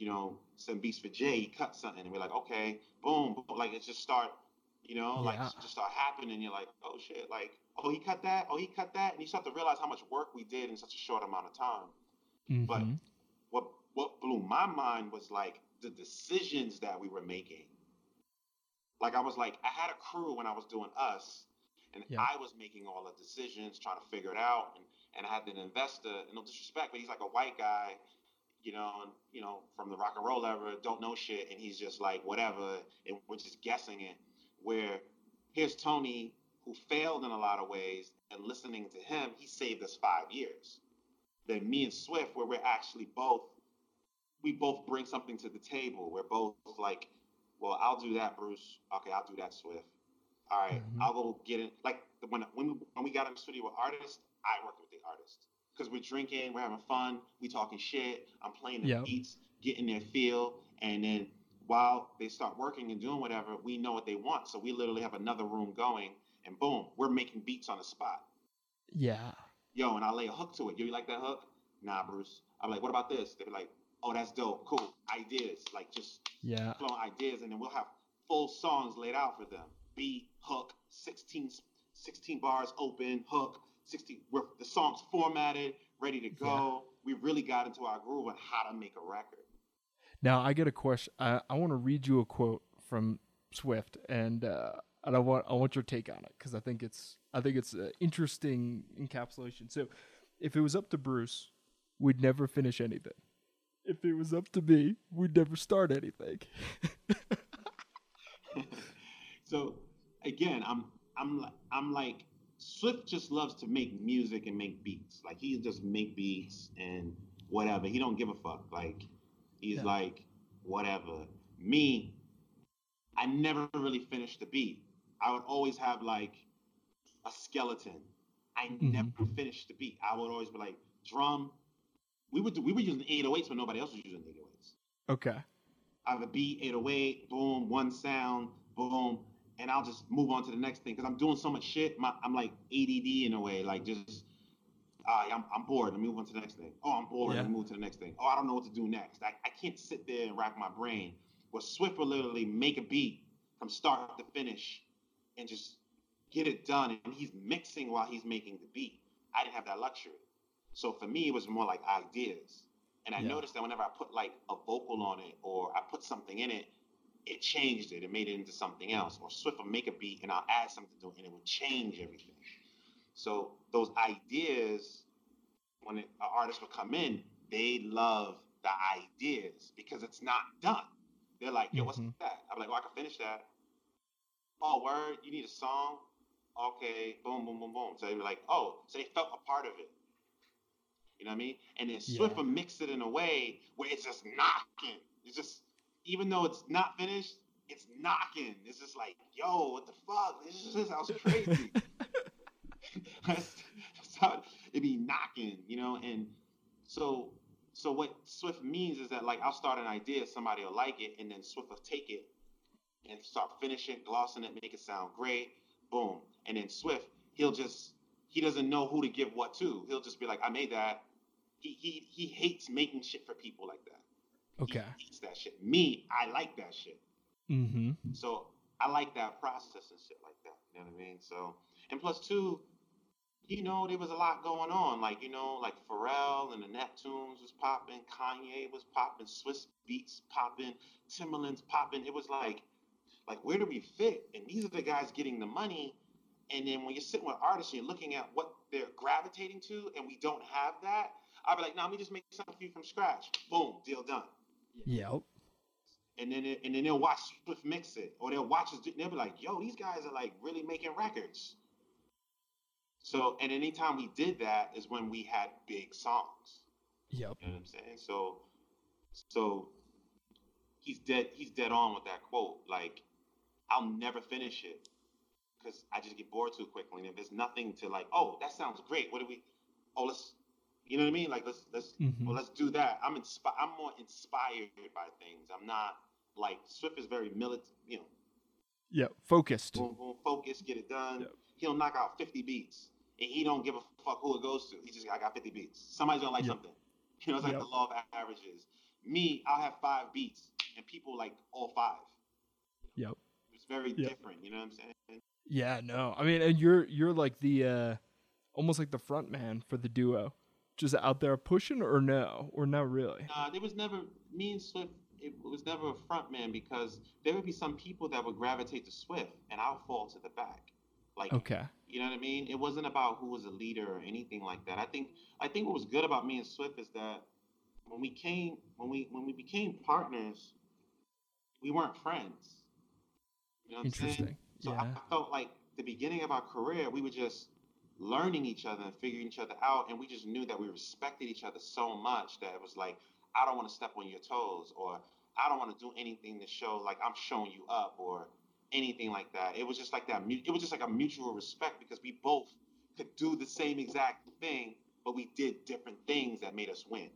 [SPEAKER 2] you know, some beats for Jay, he cut something, and we're like, okay, boom, boom. like it just start, you know, yeah. like just start happening, and you're like, oh shit, like, oh he cut that, oh he cut that, and you start to realize how much work we did in such a short amount of time. Mm-hmm. But what what blew my mind was like the decisions that we were making. Like I was like, I had a crew when I was doing us, and yeah. I was making all the decisions, trying to figure it out, and and I had an investor, no disrespect, but he's like a white guy you know, and, you know, from the rock and roll era, don't know shit, and he's just like whatever, and we're just guessing it. Where here's Tony, who failed in a lot of ways, and listening to him, he saved us five years. Then me and Swift, where we're actually both, we both bring something to the table. We're both like, well, I'll do that, Bruce. Okay, I'll do that, Swift. All right, mm-hmm. I'll go get it. Like when when we, when we got in the studio with artists, I worked with the artist because we're drinking, we're having fun, we talking shit. I'm playing the yep. beats, getting their feel, and then while they start working and doing whatever, we know what they want. So we literally have another room going, and boom, we're making beats on the spot.
[SPEAKER 1] Yeah.
[SPEAKER 2] Yo, and I lay a hook to it. Yo, you like that hook? Nah, Bruce. I'm like, what about this? They're like, oh, that's dope. Cool. Ideas. Like just
[SPEAKER 1] yeah.
[SPEAKER 2] flowing ideas, and then we'll have full songs laid out for them. Beat, hook, 16, 16 bars open, hook, 60 where the song's formatted, ready to go. Yeah. We really got into our groove on how to make a record.
[SPEAKER 1] Now I get a question. I, I want to read you a quote from Swift, and uh, and I want I want your take on it because I think it's I think it's an interesting encapsulation. So, if it was up to Bruce, we'd never finish anything. If it was up to me, we'd never start anything. (laughs)
[SPEAKER 2] so, again, I'm I'm I'm like Swift just loves to make music and make beats. Like he just make beats and whatever. He don't give a fuck. Like he's yeah. like whatever. Me, I never really finished the beat. I would always have like a skeleton. I mm-hmm. never finished the beat. I would always be like drum. We would do, we were using 808s when nobody else was using 808s.
[SPEAKER 1] Okay.
[SPEAKER 2] I have a beat, 808, boom, one sound, boom, and I'll just move on to the next thing because I'm doing so much shit. My, I'm like ADD in a way, like just, uh, I'm, I'm bored. Let me move on to the next thing. Oh, I'm bored.
[SPEAKER 1] Yeah.
[SPEAKER 2] Let me move to the next thing. Oh, I don't know what to do next. I, I can't sit there and rack my brain. Where Swift will literally make a beat from start to finish and just get it done. And he's mixing while he's making the beat. I didn't have that luxury. So for me, it was more like ideas. And I
[SPEAKER 1] Yeah.
[SPEAKER 2] noticed that whenever I put like a vocal on it or I put something in it, it changed it. It made it into something else. Or Swift will make a beat and I'll add something to it and it would change everything. So those ideas, when an artist would come in, they love the ideas because it's not done. They're like, yo, what's
[SPEAKER 1] Mhm.
[SPEAKER 2] that? I'm like, oh, I can finish that. Oh, word, you need a song? Okay, boom, boom, boom, boom. So they were like, oh, so they felt a part of it. You know what I mean? And then Swift
[SPEAKER 1] Yeah.
[SPEAKER 2] will mix it in a way where it's just knocking. It's just, even though it's not finished, it's knocking. It's just like, yo, what the fuck? This is just sounds crazy. (laughs) (laughs) that's, that's how it be knocking, you know. And so, so what Swift means is that like I'll start an idea, somebody will like it, and then Swift will take it and start finishing, glossing it, make it sound great, boom. And then Swift, he'll just he doesn't know who to give what to. He'll just be like, I made that. He he he hates making shit for people like that.
[SPEAKER 1] Okay.
[SPEAKER 2] That shit. Me, I like that shit.
[SPEAKER 1] Mm-hmm.
[SPEAKER 2] So I like that process and shit like that. You know what I mean? So and plus two, you know, there was a lot going on. Like, you know, like Pharrell and the Neptunes was popping, Kanye was popping, Swizz Beatz popping, Timbaland's popping. It was like, like where do we fit? And these are the guys getting the money. And then when you're sitting with artists, you're looking at what they're gravitating to, and we don't have that. I'll be like, no, let me just make something for you from scratch. Boom, deal done
[SPEAKER 1] Yep.
[SPEAKER 2] and then it, and then they'll watch Swift mix it, or they'll watch us. They'll be like, "Yo, these guys are like really making records." So, and anytime we did that is when we had big songs.
[SPEAKER 1] Yep.
[SPEAKER 2] You know what I'm saying? So, so he's dead. He's dead on with that quote. Like, I'll never finish it because I just get bored too quickly. And if there's nothing to like, oh, that sounds great. What do we? Oh, let's. You know what I mean? Like, let's let's
[SPEAKER 1] Mhm.
[SPEAKER 2] well, let's do that. I'm inspi- I'm more inspired by things. I'm not like Swift is very militant. You know,
[SPEAKER 1] Yep. Focused.
[SPEAKER 2] boom, boom, focus, get it done. He'll knock out 50 beats, and he don't give a fuck who it goes to. He just, I got 50 beats. Somebody's gonna like something. (laughs) You know, it's like the law of averages. Me, I'll have five beats, and people like all five.
[SPEAKER 1] Yep.
[SPEAKER 2] It's very different. You know what I'm saying?
[SPEAKER 1] Yeah, no. I mean, and you're you're like the uh almost like the front man for the duo. Just out there pushing or no? Or not really?
[SPEAKER 2] Nah, there was never me and Swift. It was never a front man because there would be some people that would gravitate to Swift, and I'll fall to the back. Like,
[SPEAKER 1] Okay.
[SPEAKER 2] you know what I mean? It wasn't about who was a leader or anything like that. I think I think what was good about me and Swift is that when we came when we when we became partners, we weren't friends. You know what I'm saying?
[SPEAKER 1] Interesting.
[SPEAKER 2] So
[SPEAKER 1] Yeah.
[SPEAKER 2] I felt like the beginning of our career, we were just learning each other and figuring each other out, and we just knew that we respected each other so much that it was like, I don't want to step on your toes, or I don't want to do anything to show like I'm showing you up, or anything like that. It was just like that. It was just like a mutual respect because we both could do the same exact thing, but we did different things that made us win.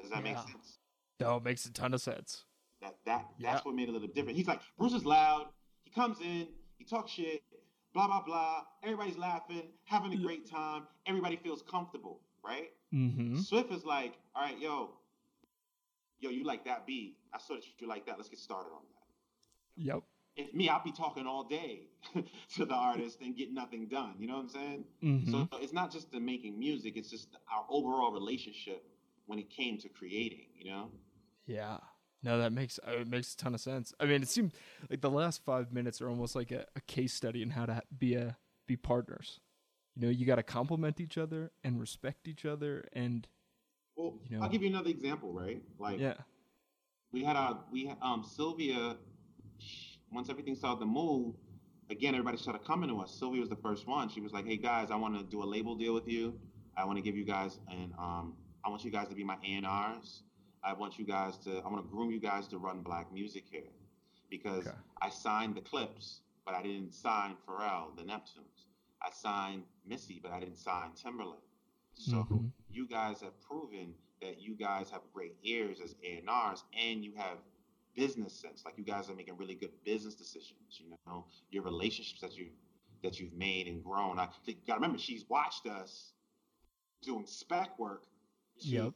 [SPEAKER 2] Does that make sense?
[SPEAKER 1] No, it makes a ton of sense.
[SPEAKER 2] That that
[SPEAKER 1] Yeah.
[SPEAKER 2] that's what made it a little different. He's like, Bruce is loud. He comes in, he talks shit, blah blah blah. Everybody's laughing, having a great time. Everybody feels comfortable, right?
[SPEAKER 1] Mm-hmm.
[SPEAKER 2] Swift is like, all right, yo, yo, you like that beat? I saw that you like that. Let's get started on that.
[SPEAKER 1] Yep.
[SPEAKER 2] If me, I'll be talking all day (laughs) to the artist and get nothing done. You know what I'm saying?
[SPEAKER 1] Mm-hmm.
[SPEAKER 2] So it's not just the making music; it's just our overall relationship when it came to creating. You know?
[SPEAKER 1] Yeah. No, that makes uh, it makes a ton of sense. I mean, it seemed like the last five minutes are almost like a, a case study in how to be a be partners. You know, you got to complement each other and respect each other, and
[SPEAKER 2] Well,
[SPEAKER 1] You know?
[SPEAKER 2] I'll give you another example, right? Like
[SPEAKER 1] yeah,
[SPEAKER 2] we had our we had, um Sylvia. Once everything started to move, again everybody started coming to us. Sylvia was the first one. She was like, "Hey guys, I want to do a label deal with you. I want to give you guys and um I want you guys to be my A&Rs. I want you guys to I want to groom you guys to run black music here because
[SPEAKER 1] Okay.
[SPEAKER 2] I signed the Clipse, but I didn't sign Pharrell, the Neptunes. I signed Missy, but I didn't sign Timbaland. So
[SPEAKER 1] Mhm.
[SPEAKER 2] you guys have proven that you guys have great ears as A&Rs and you have business sense. Like you guys are making really good business decisions. You know, your relationships that you that you've made and grown. I think you gotta remember she's watched us doing spec work.
[SPEAKER 1] Yep.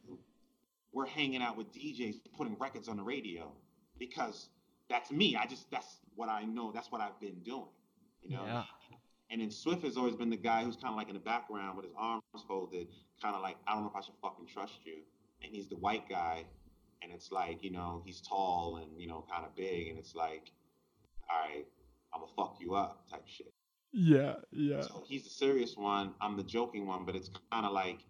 [SPEAKER 2] We're hanging out with DJs, putting records on the radio because that's me. I just that's what I know. That's what I've been doing. You know.
[SPEAKER 1] Yeah.
[SPEAKER 2] And then Swift has always been the guy who's kind of like in the background with his arms folded, kind of like I don't know if I should fucking trust you. And he's the white guy, and it's like you know he's tall and you know kind of big, and it's like, all right, I'm gonna fuck you up type shit.
[SPEAKER 1] Yeah, yeah.
[SPEAKER 2] So he's the serious one. I'm the joking one, but it's kind of like,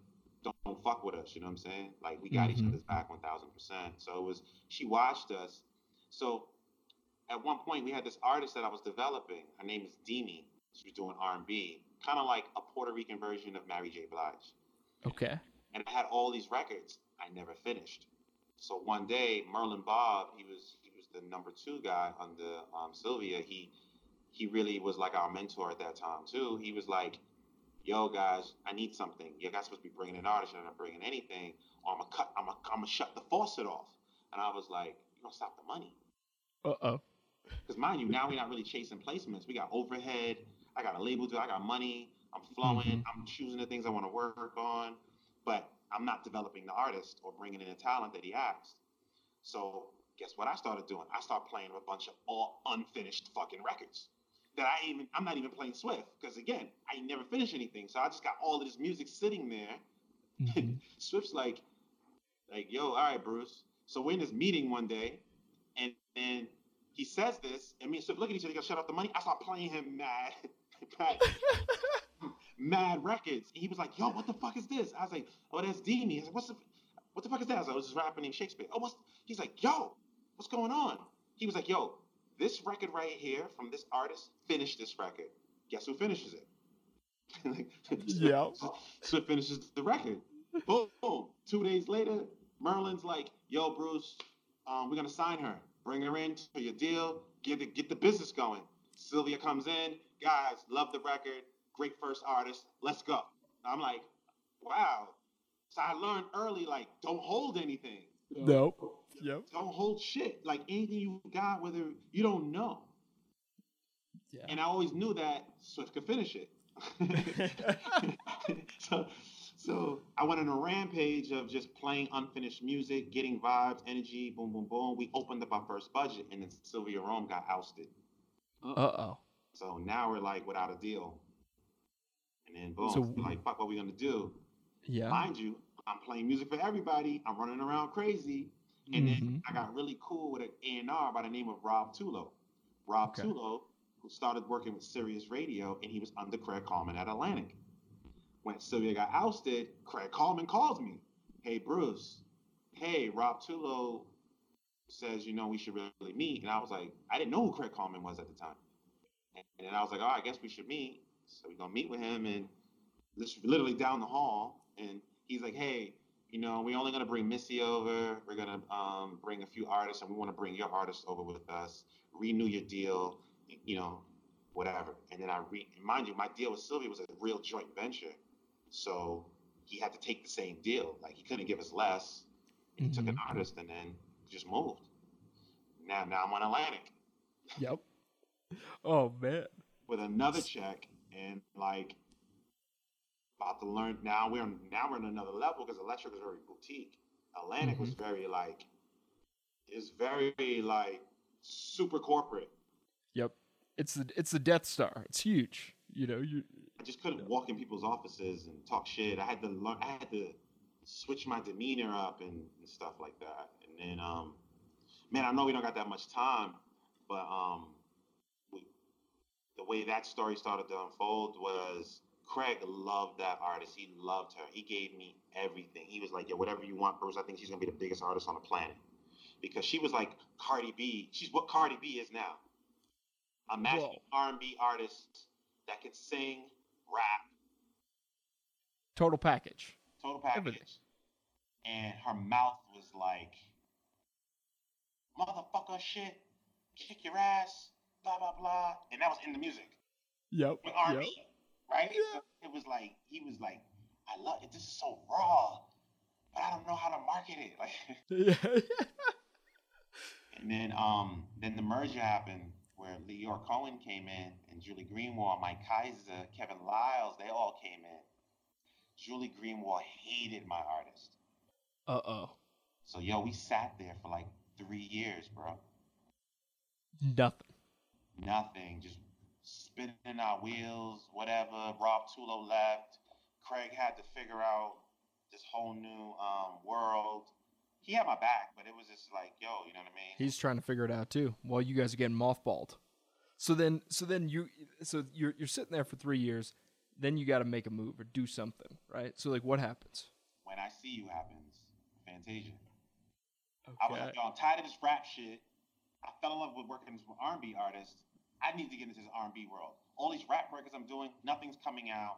[SPEAKER 2] don't, fuck with us. You know what I'm saying? Like we got each
[SPEAKER 1] Mhm.
[SPEAKER 2] other's back 1,000. percent So it was. She watched us. So at one point we had this artist that I was developing. Her name is Demi. She was doing R&B, kind of like a Puerto Rican version of Mary J. Blige.
[SPEAKER 1] Okay.
[SPEAKER 2] And I had all these records. I never finished. So one day, Merlin Bobb, he was he was the number two guy under um, Sylvia. He he really was like our mentor at that time too. He was like, "Yo, guys, I need something. You guys supposed to be bringing an artist, and I'm not bringing anything. Or I'm gonna cut. I'm gonna, I'm gonna shut the faucet off." And I was like, "You gonna stop the money?"
[SPEAKER 1] Uh oh.
[SPEAKER 2] Because mind you, now we're not really chasing placements. We got overhead. I got a label deal. I got money. I'm flowing. I'm choosing the things I want to work on, but I'm not developing the artist or bringing in the talent that he asked. So guess what I started doing? I started playing a bunch of all unfinished fucking records that I even I'm not even playing Swift because again I never finish anything. So I just got all of this music sitting there
[SPEAKER 1] Mhm. (laughs)
[SPEAKER 2] Swift's like, like, yo, all right, Bruce. So we're in this meeting one day, and then he says this, and me and Swift look at each other, gotta shut off the money. I start playing him mad, (laughs) mad, (laughs) mad records. And he was like, yo, what the fuck is this? I was like, oh, that's Demi. Like, what's the, what the fuck is that? I was like, oh, this is a rapper named Shakespeare. Oh, what's, he's like, yo, what's going on? He was like, yo, this record right here from this artist, finish this record. Guess who finishes it? (laughs) Like,
[SPEAKER 1] Yeah. (laughs)
[SPEAKER 2] Swift finishes the record. Boom, boom. Two days later, Merlin's like, "Yo, Bruce, um, we're gonna sign her. Bring her in to your deal. Get the get the business going." Sylvia comes in. Guys, love the record. Great first artist. Let's go. I'm like, wow. So I learned early, like, don't hold anything.
[SPEAKER 1] Nope. Yep.
[SPEAKER 2] Don't hold shit. Like anything you got, whether you don't know.
[SPEAKER 1] Yeah.
[SPEAKER 2] And I always knew that Swift could finish it. (laughs) (laughs) so, so I went on a rampage of just playing unfinished music, getting vibes, energy, boom, boom, boom. We opened up our first budget, and then Sylvia Rhone got ousted.
[SPEAKER 1] Uh oh.
[SPEAKER 2] So now we're like without a deal. And then boom,
[SPEAKER 1] So-
[SPEAKER 2] we're like, fuck, what we gonna do?
[SPEAKER 1] Yeah.
[SPEAKER 2] Mind you, I'm playing music for everybody. I'm running around crazy. And then
[SPEAKER 1] Mhm.
[SPEAKER 2] I got really cool with an A&R by the name of Rob Tulo. Rob
[SPEAKER 1] Okay.
[SPEAKER 2] Tulo, who started working with Sirius Radio, and he was under Craig Kallman at Atlantic. When Sylvia got ousted, Craig Kallman calls me. Hey, Bruce. Hey, Rob Tulo says, you know, we should really meet. And I was like, I didn't know who Craig Kallman was at the time. And then I was like, oh, I guess we should meet. So we're going to meet with him and this literally down the hall. And he's like, hey, you know, we're only going to bring Missy over. We're going to um, bring a few artists, and we want to bring your artists over with us, renew your deal, you know, whatever. And then I re- mind you, my deal with Sylvia was a real joint venture. So he had to take the same deal. Like he couldn't give us less. He took an
[SPEAKER 1] Mhm.
[SPEAKER 2] artist and then just moved. Now, now I'm on Atlantic
[SPEAKER 1] Yep. Oh man.
[SPEAKER 2] with another check and like about to learn. Now we're now we're on another level because Elektra is very boutique. Atlantic was very like is very like super corporate.
[SPEAKER 1] Yep. It's the it's the Death Star. It's huge. You know, you
[SPEAKER 2] I just couldn't walk in people's offices and talk shit. I had to learn. I had to switch my demeanor up and, and stuff like that. And then, um, man, I know we don't got that much time, but um, we, the way that story started to unfold was Craig loved that artist. He loved her. He gave me everything. He was like, "Yeah, whatever you want, Bruce. I think she's gonna be the biggest artist on the planet." Because she was like Cardi B. She's what Cardi B is now. Imagine
[SPEAKER 1] Whoa.
[SPEAKER 2] R&B artist that can sing, rap,
[SPEAKER 1] total package.
[SPEAKER 2] total package.
[SPEAKER 1] Everything.
[SPEAKER 2] And her mouth was like, motherfucker shit, kick your ass, blah, blah, blah. And that was in the music.
[SPEAKER 1] Yep.
[SPEAKER 2] With R&B,
[SPEAKER 1] Yep.
[SPEAKER 2] Right?
[SPEAKER 1] Yeah.
[SPEAKER 2] It was like, he was like, I love it. This is so raw, but I don't know how to market it. (laughs) Like,
[SPEAKER 1] Yeah. (laughs)
[SPEAKER 2] And then um then the merger happened where Lyor Cohen came in and Julie Greenwald, Mike Kyser, Kevin Liles, they all came in. Julie Greenwald hated my artist.
[SPEAKER 1] Uh oh.
[SPEAKER 2] So yo, we sat there for like three years, bro.
[SPEAKER 1] Nothing.
[SPEAKER 2] Nothing. Just spinning our wheels, whatever. Rob Tulo left. Craig had to figure out this whole new um, world. He had my back, but it was just like, yo, you know what I mean?
[SPEAKER 1] He's trying to figure it out too. While you guys are getting mothballed. So then, so then you, so you're you're sitting there for three years. Then you got to make a move or do something, right? So like, what happens?
[SPEAKER 2] When I See You happens, Fantasia.
[SPEAKER 1] Okay.
[SPEAKER 2] I was like, yo, I'm tired of this rap shit. I fell in love with working with R&B artists. I need to get into this R&B world. All these rap records I'm doing, nothing's coming out.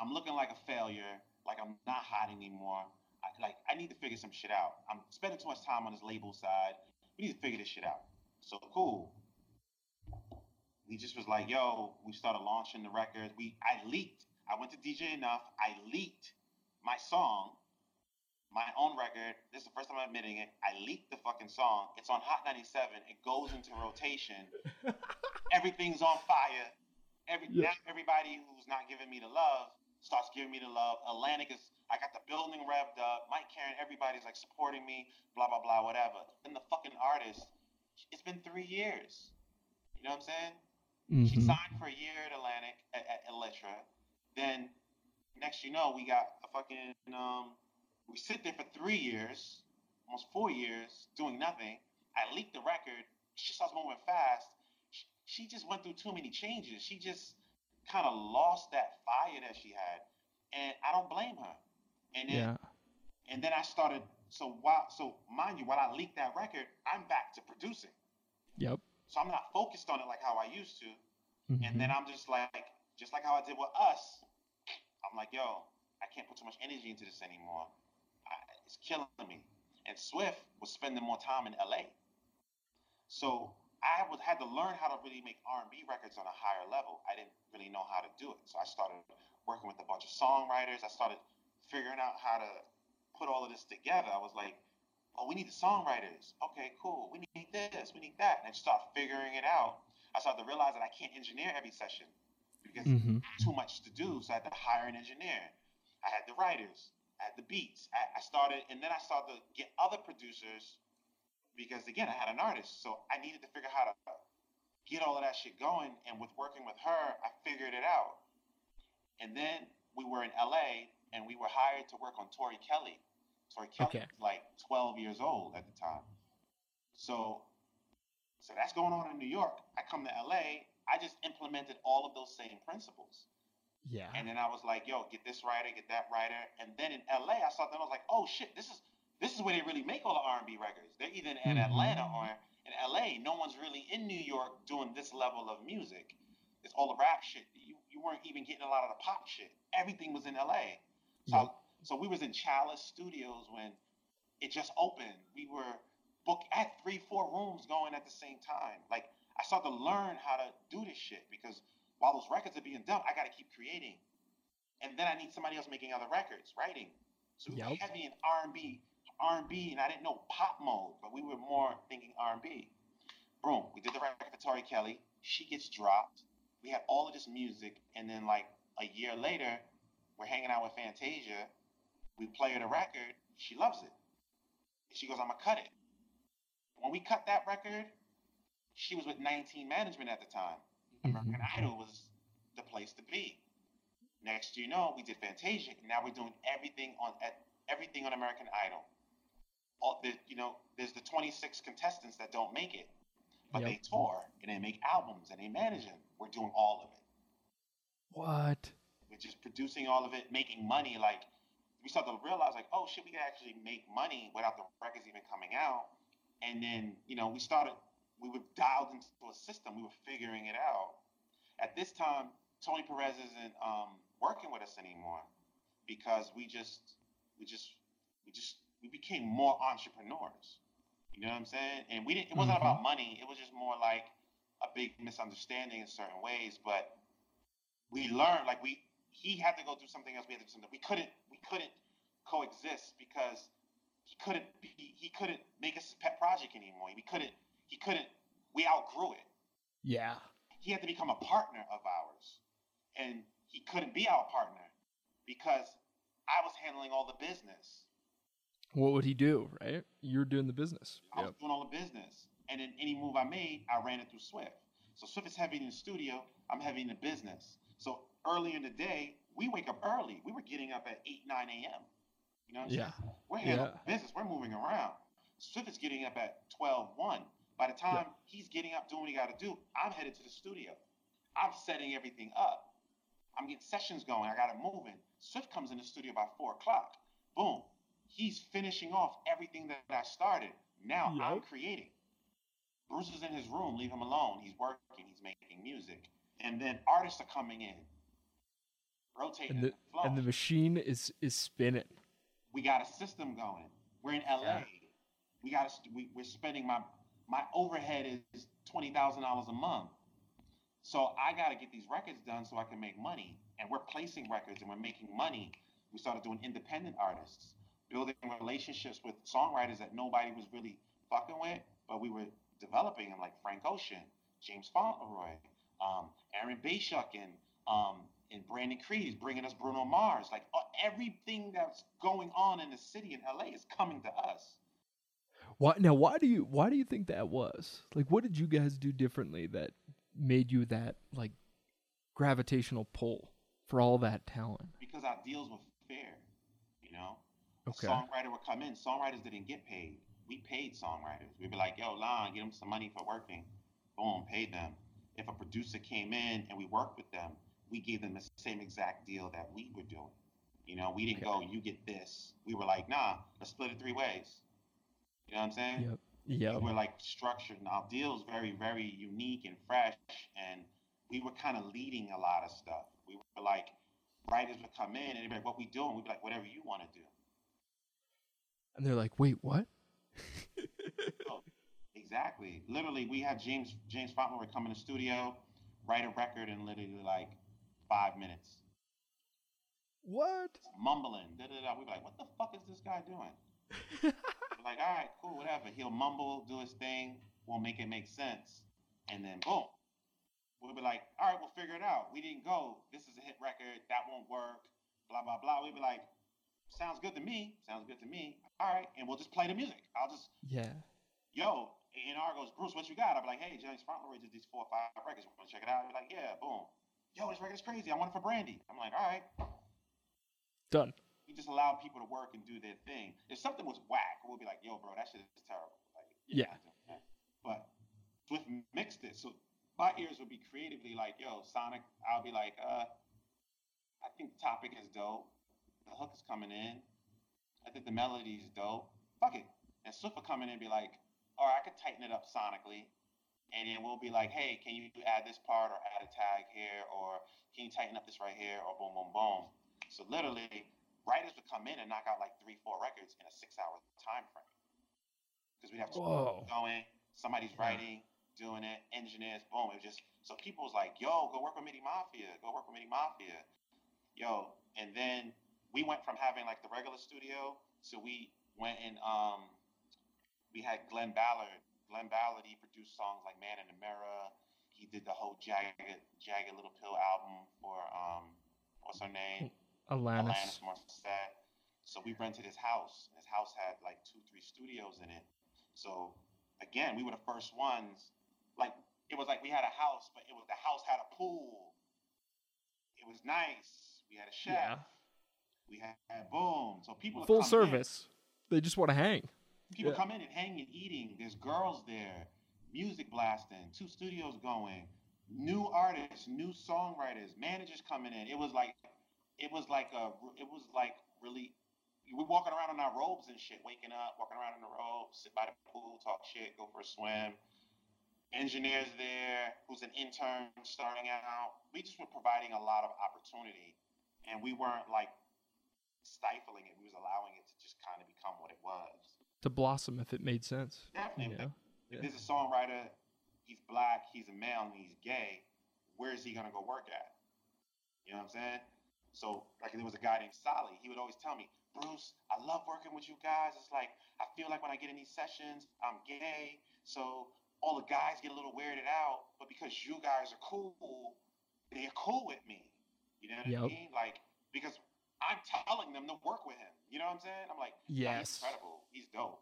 [SPEAKER 2] I'm looking like a failure. Like I'm not hot anymore. I, like I need to figure some shit out. I'm spending too much time on this label side. We need to figure this shit out. So cool. We just was like, yo, we started launching the records. We I leaked. I went to DJ Enuff. I leaked my song my own record. This is the first time I'm admitting it. I leaked the fucking song. It's on Hot 97. It goes into rotation. (laughs) Everything's on fire. Every
[SPEAKER 1] Yeah.
[SPEAKER 2] now everybody who's not giving me the love starts giving me the love. Atlantic is I got the building revved up. Mike Caren, everybody's like supporting me. Blah blah blah, whatever. And the fucking artist. It's been three years. You know what I'm saying? She
[SPEAKER 1] Mhm.
[SPEAKER 2] signed for a year at Atlantic at, at Elektra. Then next you know we got a fucking um we sit there for three years, almost four years, doing nothing. I leaked the record. She starts moving fast. She, she just went through too many changes. She just kind of lost that fire that she had, and I don't blame her. And then
[SPEAKER 1] Yeah.
[SPEAKER 2] and then I started. So while so mind you, while I leaked that record, I'm back to producing.
[SPEAKER 1] Yep.
[SPEAKER 2] So I'm not focused on it like how I used to. And then
[SPEAKER 1] Mhm.
[SPEAKER 2] I'm just like, just like how I did with us, I'm like, yo, I can't put too much energy into this anymore. I, it's killing me. And Swift was spending more time in LA. So I would had to learn how to really make R&B records on a higher level. I didn't really know how to do it. So I started working with a bunch of songwriters. I started figuring out how to put all of this together. I was like, oh, we need the songwriters. Okay, cool. We need this. We need that. And I just started figuring it out. I started to realize that I can't engineer every session because
[SPEAKER 1] Mhm.
[SPEAKER 2] too much to do. So I had to hire an engineer. I had the writers. Had the beats. I, I started, and then I started to get other producers because again, I had an artist. So I needed to figure out how to get all of that shit going. And with working with her, I figured it out. And then we were in LA and we were hired to work on Tori Kelly. Tori Kelly
[SPEAKER 1] Okay.
[SPEAKER 2] was like 12 years old at the time. So so that's going on in New York. I come to LA, I just implemented all of those same principles.
[SPEAKER 1] Yeah.
[SPEAKER 2] And then I was like, yo, get this writer, get that writer. And then in LA, I saw them. I was like, oh shit, this is this is where they really make all the R&B records. They're either in
[SPEAKER 1] Mhm.
[SPEAKER 2] Atlanta or in LA. No one's really in New York doing this level of music. It's all the rap shit. You you weren't even getting a lot of the pop shit. Everything was in LA. So
[SPEAKER 1] Yep.
[SPEAKER 2] so we was in Chalice Studios when it just opened. We were booked at three, four rooms going at the same time. Like I started to learn how to do this shit because while those records are being done, I got to keep creating, and then I need somebody else making other records, writing. So we were
[SPEAKER 1] Yep.
[SPEAKER 2] heavy in R and B, R and B, and I didn't know pop mode, but we were more thinking R and B. Boom, we did the record for Tori Kelly. She gets dropped. We had all of this music, and then like a year later, we're hanging out with Fantasia. We play her the record. She loves it. And she goes, I'm gonna cut it. When we cut that record, she was with 19 Management at the time. American mm-hmm. Idol was the place to be. Next, you know, we did Fantasia, and now we're doing everything on at everything on American Idol. All the, you know, there's the 26 contestants that don't make it, but
[SPEAKER 1] Yep.
[SPEAKER 2] they tour and they make albums and they manage them. We're doing all of it.
[SPEAKER 1] What?
[SPEAKER 2] We're just producing all of it, making money. Like we started to realize, like, oh shit, we can actually make money without the records even coming out. And then, you know, we started. We were dialed into a system. We were figuring it out. At this time, Tony Perez isn't um, working with us anymore because we just, we just, we just, we became more entrepreneurs. You know what I'm saying? And we didn't. It wasn't
[SPEAKER 1] Mhm.
[SPEAKER 2] about money. It was just more like a big misunderstanding in certain ways. But we learned like we he had to go do something else we had to do something we couldn't we couldn't coexist because he couldn't he, he couldn't make us a pet project anymore. He couldn't he couldn't we outgrew it.
[SPEAKER 1] Yeah.
[SPEAKER 2] He had to become a partner of ours. And he couldn't be our partner because I was handling all the business.
[SPEAKER 1] What would he do, right? You're doing the business.
[SPEAKER 2] I was doing all the business. And then any move I made, I ran it through Swift. So Swift is heavy in the studio, I'm heavy in the business. So early in the day, we wake up early. We were getting up at 8, 9 a.m. You know what I'm
[SPEAKER 1] Yeah.
[SPEAKER 2] saying? We're handling
[SPEAKER 1] Yeah.
[SPEAKER 2] business. We're moving around. Swift is getting up at 12, 1. By the time he's getting up doing what he got to do, I'm headed to the studio. I'm setting everything up. I'm getting sessions going. I got it moving. Swift comes in the studio by 4 o'clock. Boom. He's finishing off everything that I started. Now I'm creating. Bruce is in his room. Leave him alone. He's working. He's making music. And then artists are coming in, rotating
[SPEAKER 1] And the
[SPEAKER 2] the
[SPEAKER 1] and the machine is is spinning.
[SPEAKER 2] we got a system going. We're in LA.
[SPEAKER 1] Yeah.
[SPEAKER 2] We got to, we, we're spending my my overhead is twenty thousand dollars a month. So I got to get these records done so I can make money. And we're placing records and we're making money. We started doing independent artists, building relationships with songwriters that nobody was really fucking with, but we were developing them like Frank Ocean, James Fauntleroy, um, Aaron Bayshuk, and um, and Brandon Creed bringing us Bruno Mars. Like uh, everything that's going on in the city in LA is coming to us.
[SPEAKER 1] Why now? Why do you why do you think that was? Like, what did you guys do differently that made you that like gravitational pull for all that talent?
[SPEAKER 2] because our deals were fair. You know,
[SPEAKER 1] Okay.
[SPEAKER 2] a songwriter would come in. Songwriters didn't get paid. We paid songwriters. We'd be like, "Yo, Lon, get them some money for working." Boom, paid them. If a producer came in and we worked with them, we gave them the same exact deal that we were doing. You know, we didn't go, "You get this." We were like, "Nah, let's split it three ways." You know what I'm saying?
[SPEAKER 1] Yep. Yep.
[SPEAKER 2] We're like structured and our deals very very unique and fresh and we were kind of leading a lot of stuff we were like writers would come in and they'd be like what we doing we'd be like whatever you want to do
[SPEAKER 1] And they're like, wait, what? (laughs)
[SPEAKER 2] Oh, exactly literally we had james james fauntleroy come in the studio write a record in literally like five minutes
[SPEAKER 1] What?
[SPEAKER 2] mumbling da, da, da. we'd be like what the fuck is this guy doing (laughs) like, all right, cool, whatever. He'll mumble, do his thing, we'll make it make sense. And then boom. We'll be like, all right, we'll figure it out. We didn't go, this is a hit record, that won't work, blah, blah, blah. We'll be like, sounds good to me, sounds good to me. All right, and we'll just play the music. I'll just,
[SPEAKER 1] Yeah.
[SPEAKER 2] yo, A&R goes, Bruce, what you got? I'll be like, hey, James Fauntleroy did these four or five records. Want to check it out? He'll be like, yeah, boom. Yo, this record's crazy. I want it for Brandy. I'm like, all right.
[SPEAKER 1] Done.
[SPEAKER 2] We just allow people to work and do their thing. If something was whack, we'll be like, yo, bro, that shit is terrible. Like,
[SPEAKER 1] Yeah.
[SPEAKER 2] But Swift mixed it. So my ears would be creatively like, yo, Sonic, I'll be like, uh, I think the topic is dope. The hook is coming in. I think the melody is dope. Fuck it. And Swift will come in and be like, all right, I could tighten it up sonically. And then we'll be like, hey, can you add this part or add a tag here? Or can you tighten up this right here? Or boom, boom, boom. So literally, writers would come in and knock out like three, four records in a six-hour time frame. Because we'd have
[SPEAKER 1] Whoa.
[SPEAKER 2] going, somebody's writing, doing it, engineers, boom. It was just so people was like, yo, go work with MIDI Mafia, go work with MIDI Mafia. Yo, and then we went from having like the regular studio, so we went and um we had Glen Ballard. Glen Ballard, he produced songs like Man in the Mirror. He did the whole Jagged Jagged Little Pill album for um what's her name?
[SPEAKER 1] Alanis.
[SPEAKER 2] Alanis Morissette. So we rented his house. His house had like two, three studios in it. So again, we were the first ones. Like it was like we had a house, but it was the house had a pool. It was nice. We had a chef.
[SPEAKER 1] Yeah.
[SPEAKER 2] We had, had boom. So people
[SPEAKER 1] Full
[SPEAKER 2] come in.
[SPEAKER 1] service. They just want to hang.
[SPEAKER 2] People
[SPEAKER 1] Yeah.
[SPEAKER 2] come in and hang and eating. There's girls there, music blasting, two studios going, new artists, new songwriters, managers coming in. It was like, it was like a, it was like really. We're walking around in our robes and shit, waking up, walking around in the robes, sit by the pool, talk shit, go for a swim. Engineers there, who's an intern starting out. We just were providing a lot of opportunity, and we weren't like stifling it. We was allowing it to just kind of become what it was.
[SPEAKER 1] To blossom if it made sense.
[SPEAKER 2] Definitely.
[SPEAKER 1] Yeah.
[SPEAKER 2] If there's a songwriter, he's black, he's a male, and he's gay, where is he gonna go work at? You know what I'm saying? So like there was a guy named Sally. He would always tell me, Bruce, I love working with you guys. It's like I feel like when I get in these sessions, I'm gay. So all the guys get a little weirded out, but because you guys are cool, they're cool with me. You know what
[SPEAKER 1] Yep.
[SPEAKER 2] I mean? Like because I'm telling them to work with him. You know what I'm saying? I'm like, "Nah,
[SPEAKER 1] Yes.
[SPEAKER 2] he's incredible. He's dope.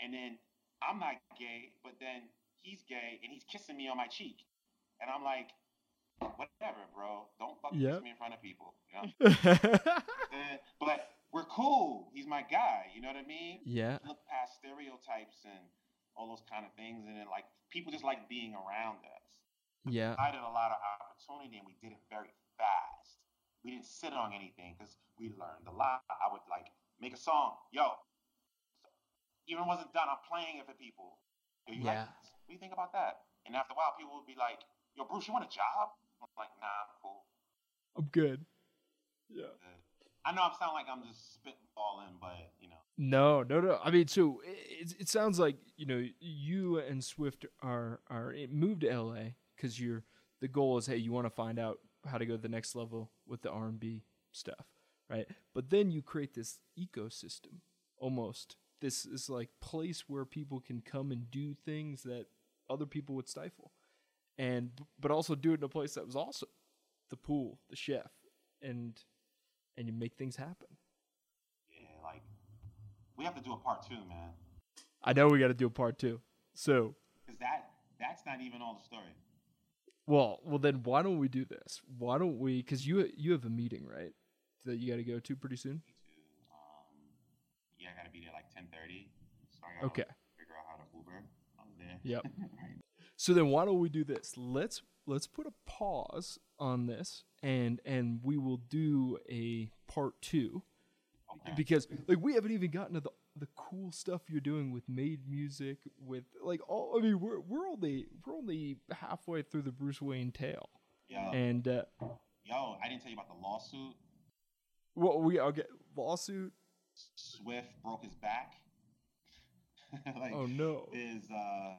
[SPEAKER 2] And then I'm not gay, but then he's gay and he's kissing me on my cheek. And I'm like, whatever, bro. Don't fuck
[SPEAKER 1] Yep.
[SPEAKER 2] me in front of people. You know? (laughs) But we're cool. He's my guy. You know what I mean?
[SPEAKER 1] yeah.
[SPEAKER 2] Look past stereotypes and all those kind of things, and then like people just like being around us.
[SPEAKER 1] Yeah.
[SPEAKER 2] I had a lot of opportunity, and we did it very fast. We didn't sit on anything because we learned a lot. I would like make a song, yo. Even wasn't done. I'm playing it for people. Yo,
[SPEAKER 1] Yeah.
[SPEAKER 2] like? What do you think about that? And after a while, people would be like, "Yo, Bruce, you want a job?" I'm like, "Nah, I'm cool."
[SPEAKER 1] I'm good. Yeah.
[SPEAKER 2] Good. I know I'm sounding like I'm just spitballing, but you know,
[SPEAKER 1] No, no, no. I mean, so it, it sounds like you know you and Swift are are it moved to LA because you're the goal is hey you want to find out how to go to the next level with the R and B stuff, right? But then you create this ecosystem, almost this is like place where people can come and do things that other people would stifle, and but also do it in a place that was awesome, the pool, the chef, and and you make things happen.
[SPEAKER 2] yeah, like we have to do a part two, man,
[SPEAKER 1] I know we got to do a part two. So,
[SPEAKER 2] because that that's not even all the story.
[SPEAKER 1] well, well then why don't we do this? Why don't we? Because you you have a meeting right that you got to go to pretty soon.
[SPEAKER 2] Um, yeah, I gotta be there like 10:30, so I gotta
[SPEAKER 1] Okay.
[SPEAKER 2] figure out how to Uber. I'm there.
[SPEAKER 1] Yep. (laughs)
[SPEAKER 2] right.
[SPEAKER 1] So then why don't we do this? Let's let's put a pause on this and and we will do a part two
[SPEAKER 2] Okay.
[SPEAKER 1] because like we haven't even gotten to the the cool stuff you're doing with made music with like all I mean we're we're only we're only halfway through the Bruce Waynne tale
[SPEAKER 2] Yo,
[SPEAKER 1] and uh,
[SPEAKER 2] yo, I didn't tell you about the lawsuit.
[SPEAKER 1] well we I'll get lawsuit
[SPEAKER 2] Swift broke his back. (laughs) like,
[SPEAKER 1] oh no
[SPEAKER 2] Is uh,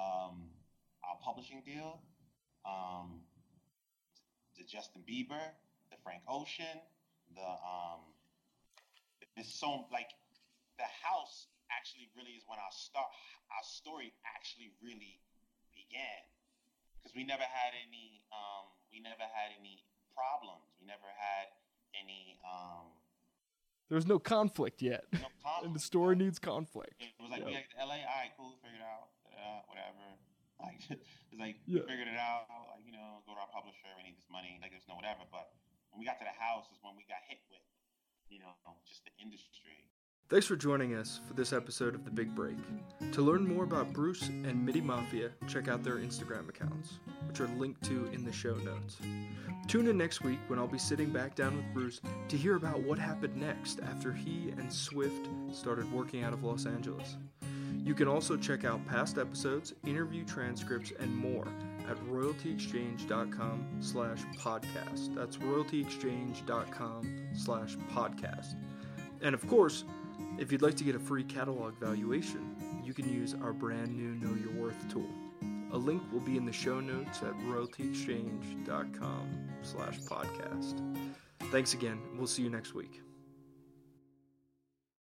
[SPEAKER 2] um, publishing deal, um, the Justin Bieber, the Frank Ocean, the um, so like the house actually really is when our start our story actually really began. Because we never had any um, we never had any problems. We never had any um,
[SPEAKER 1] there's no conflict yet.
[SPEAKER 2] No conflict. (laughs)
[SPEAKER 1] and the story needs conflict.
[SPEAKER 2] It was like we had LA, all right, cool, figured it out, uh, whatever. Like (laughs) it's like
[SPEAKER 1] Yeah.
[SPEAKER 2] figured it out, like you know, go to our publisher, we need this money, like there's no whatever. But when we got to the house is when we got hit with, you know, just the industry.
[SPEAKER 1] Thanks for joining us for this episode of The Big Break. To learn more about Bruce and Midi Mafia, check out their Instagram accounts, which are linked to in the show notes. Tune in next week when I'll be sitting back down with Bruce to hear about what happened next after he and Swift started working out of Los Angeles. You can also check out past episodes, interview transcripts, and more at royaltyexchange.com slash podcast. That's royaltyexchange.com slash podcast. And of course, if you'd like to get a free catalog valuation, you can use our brand new Know Your Worth tool. A link will be in the show notes at royaltyexchange.com slash podcast. Thanks again. We'll see you next week.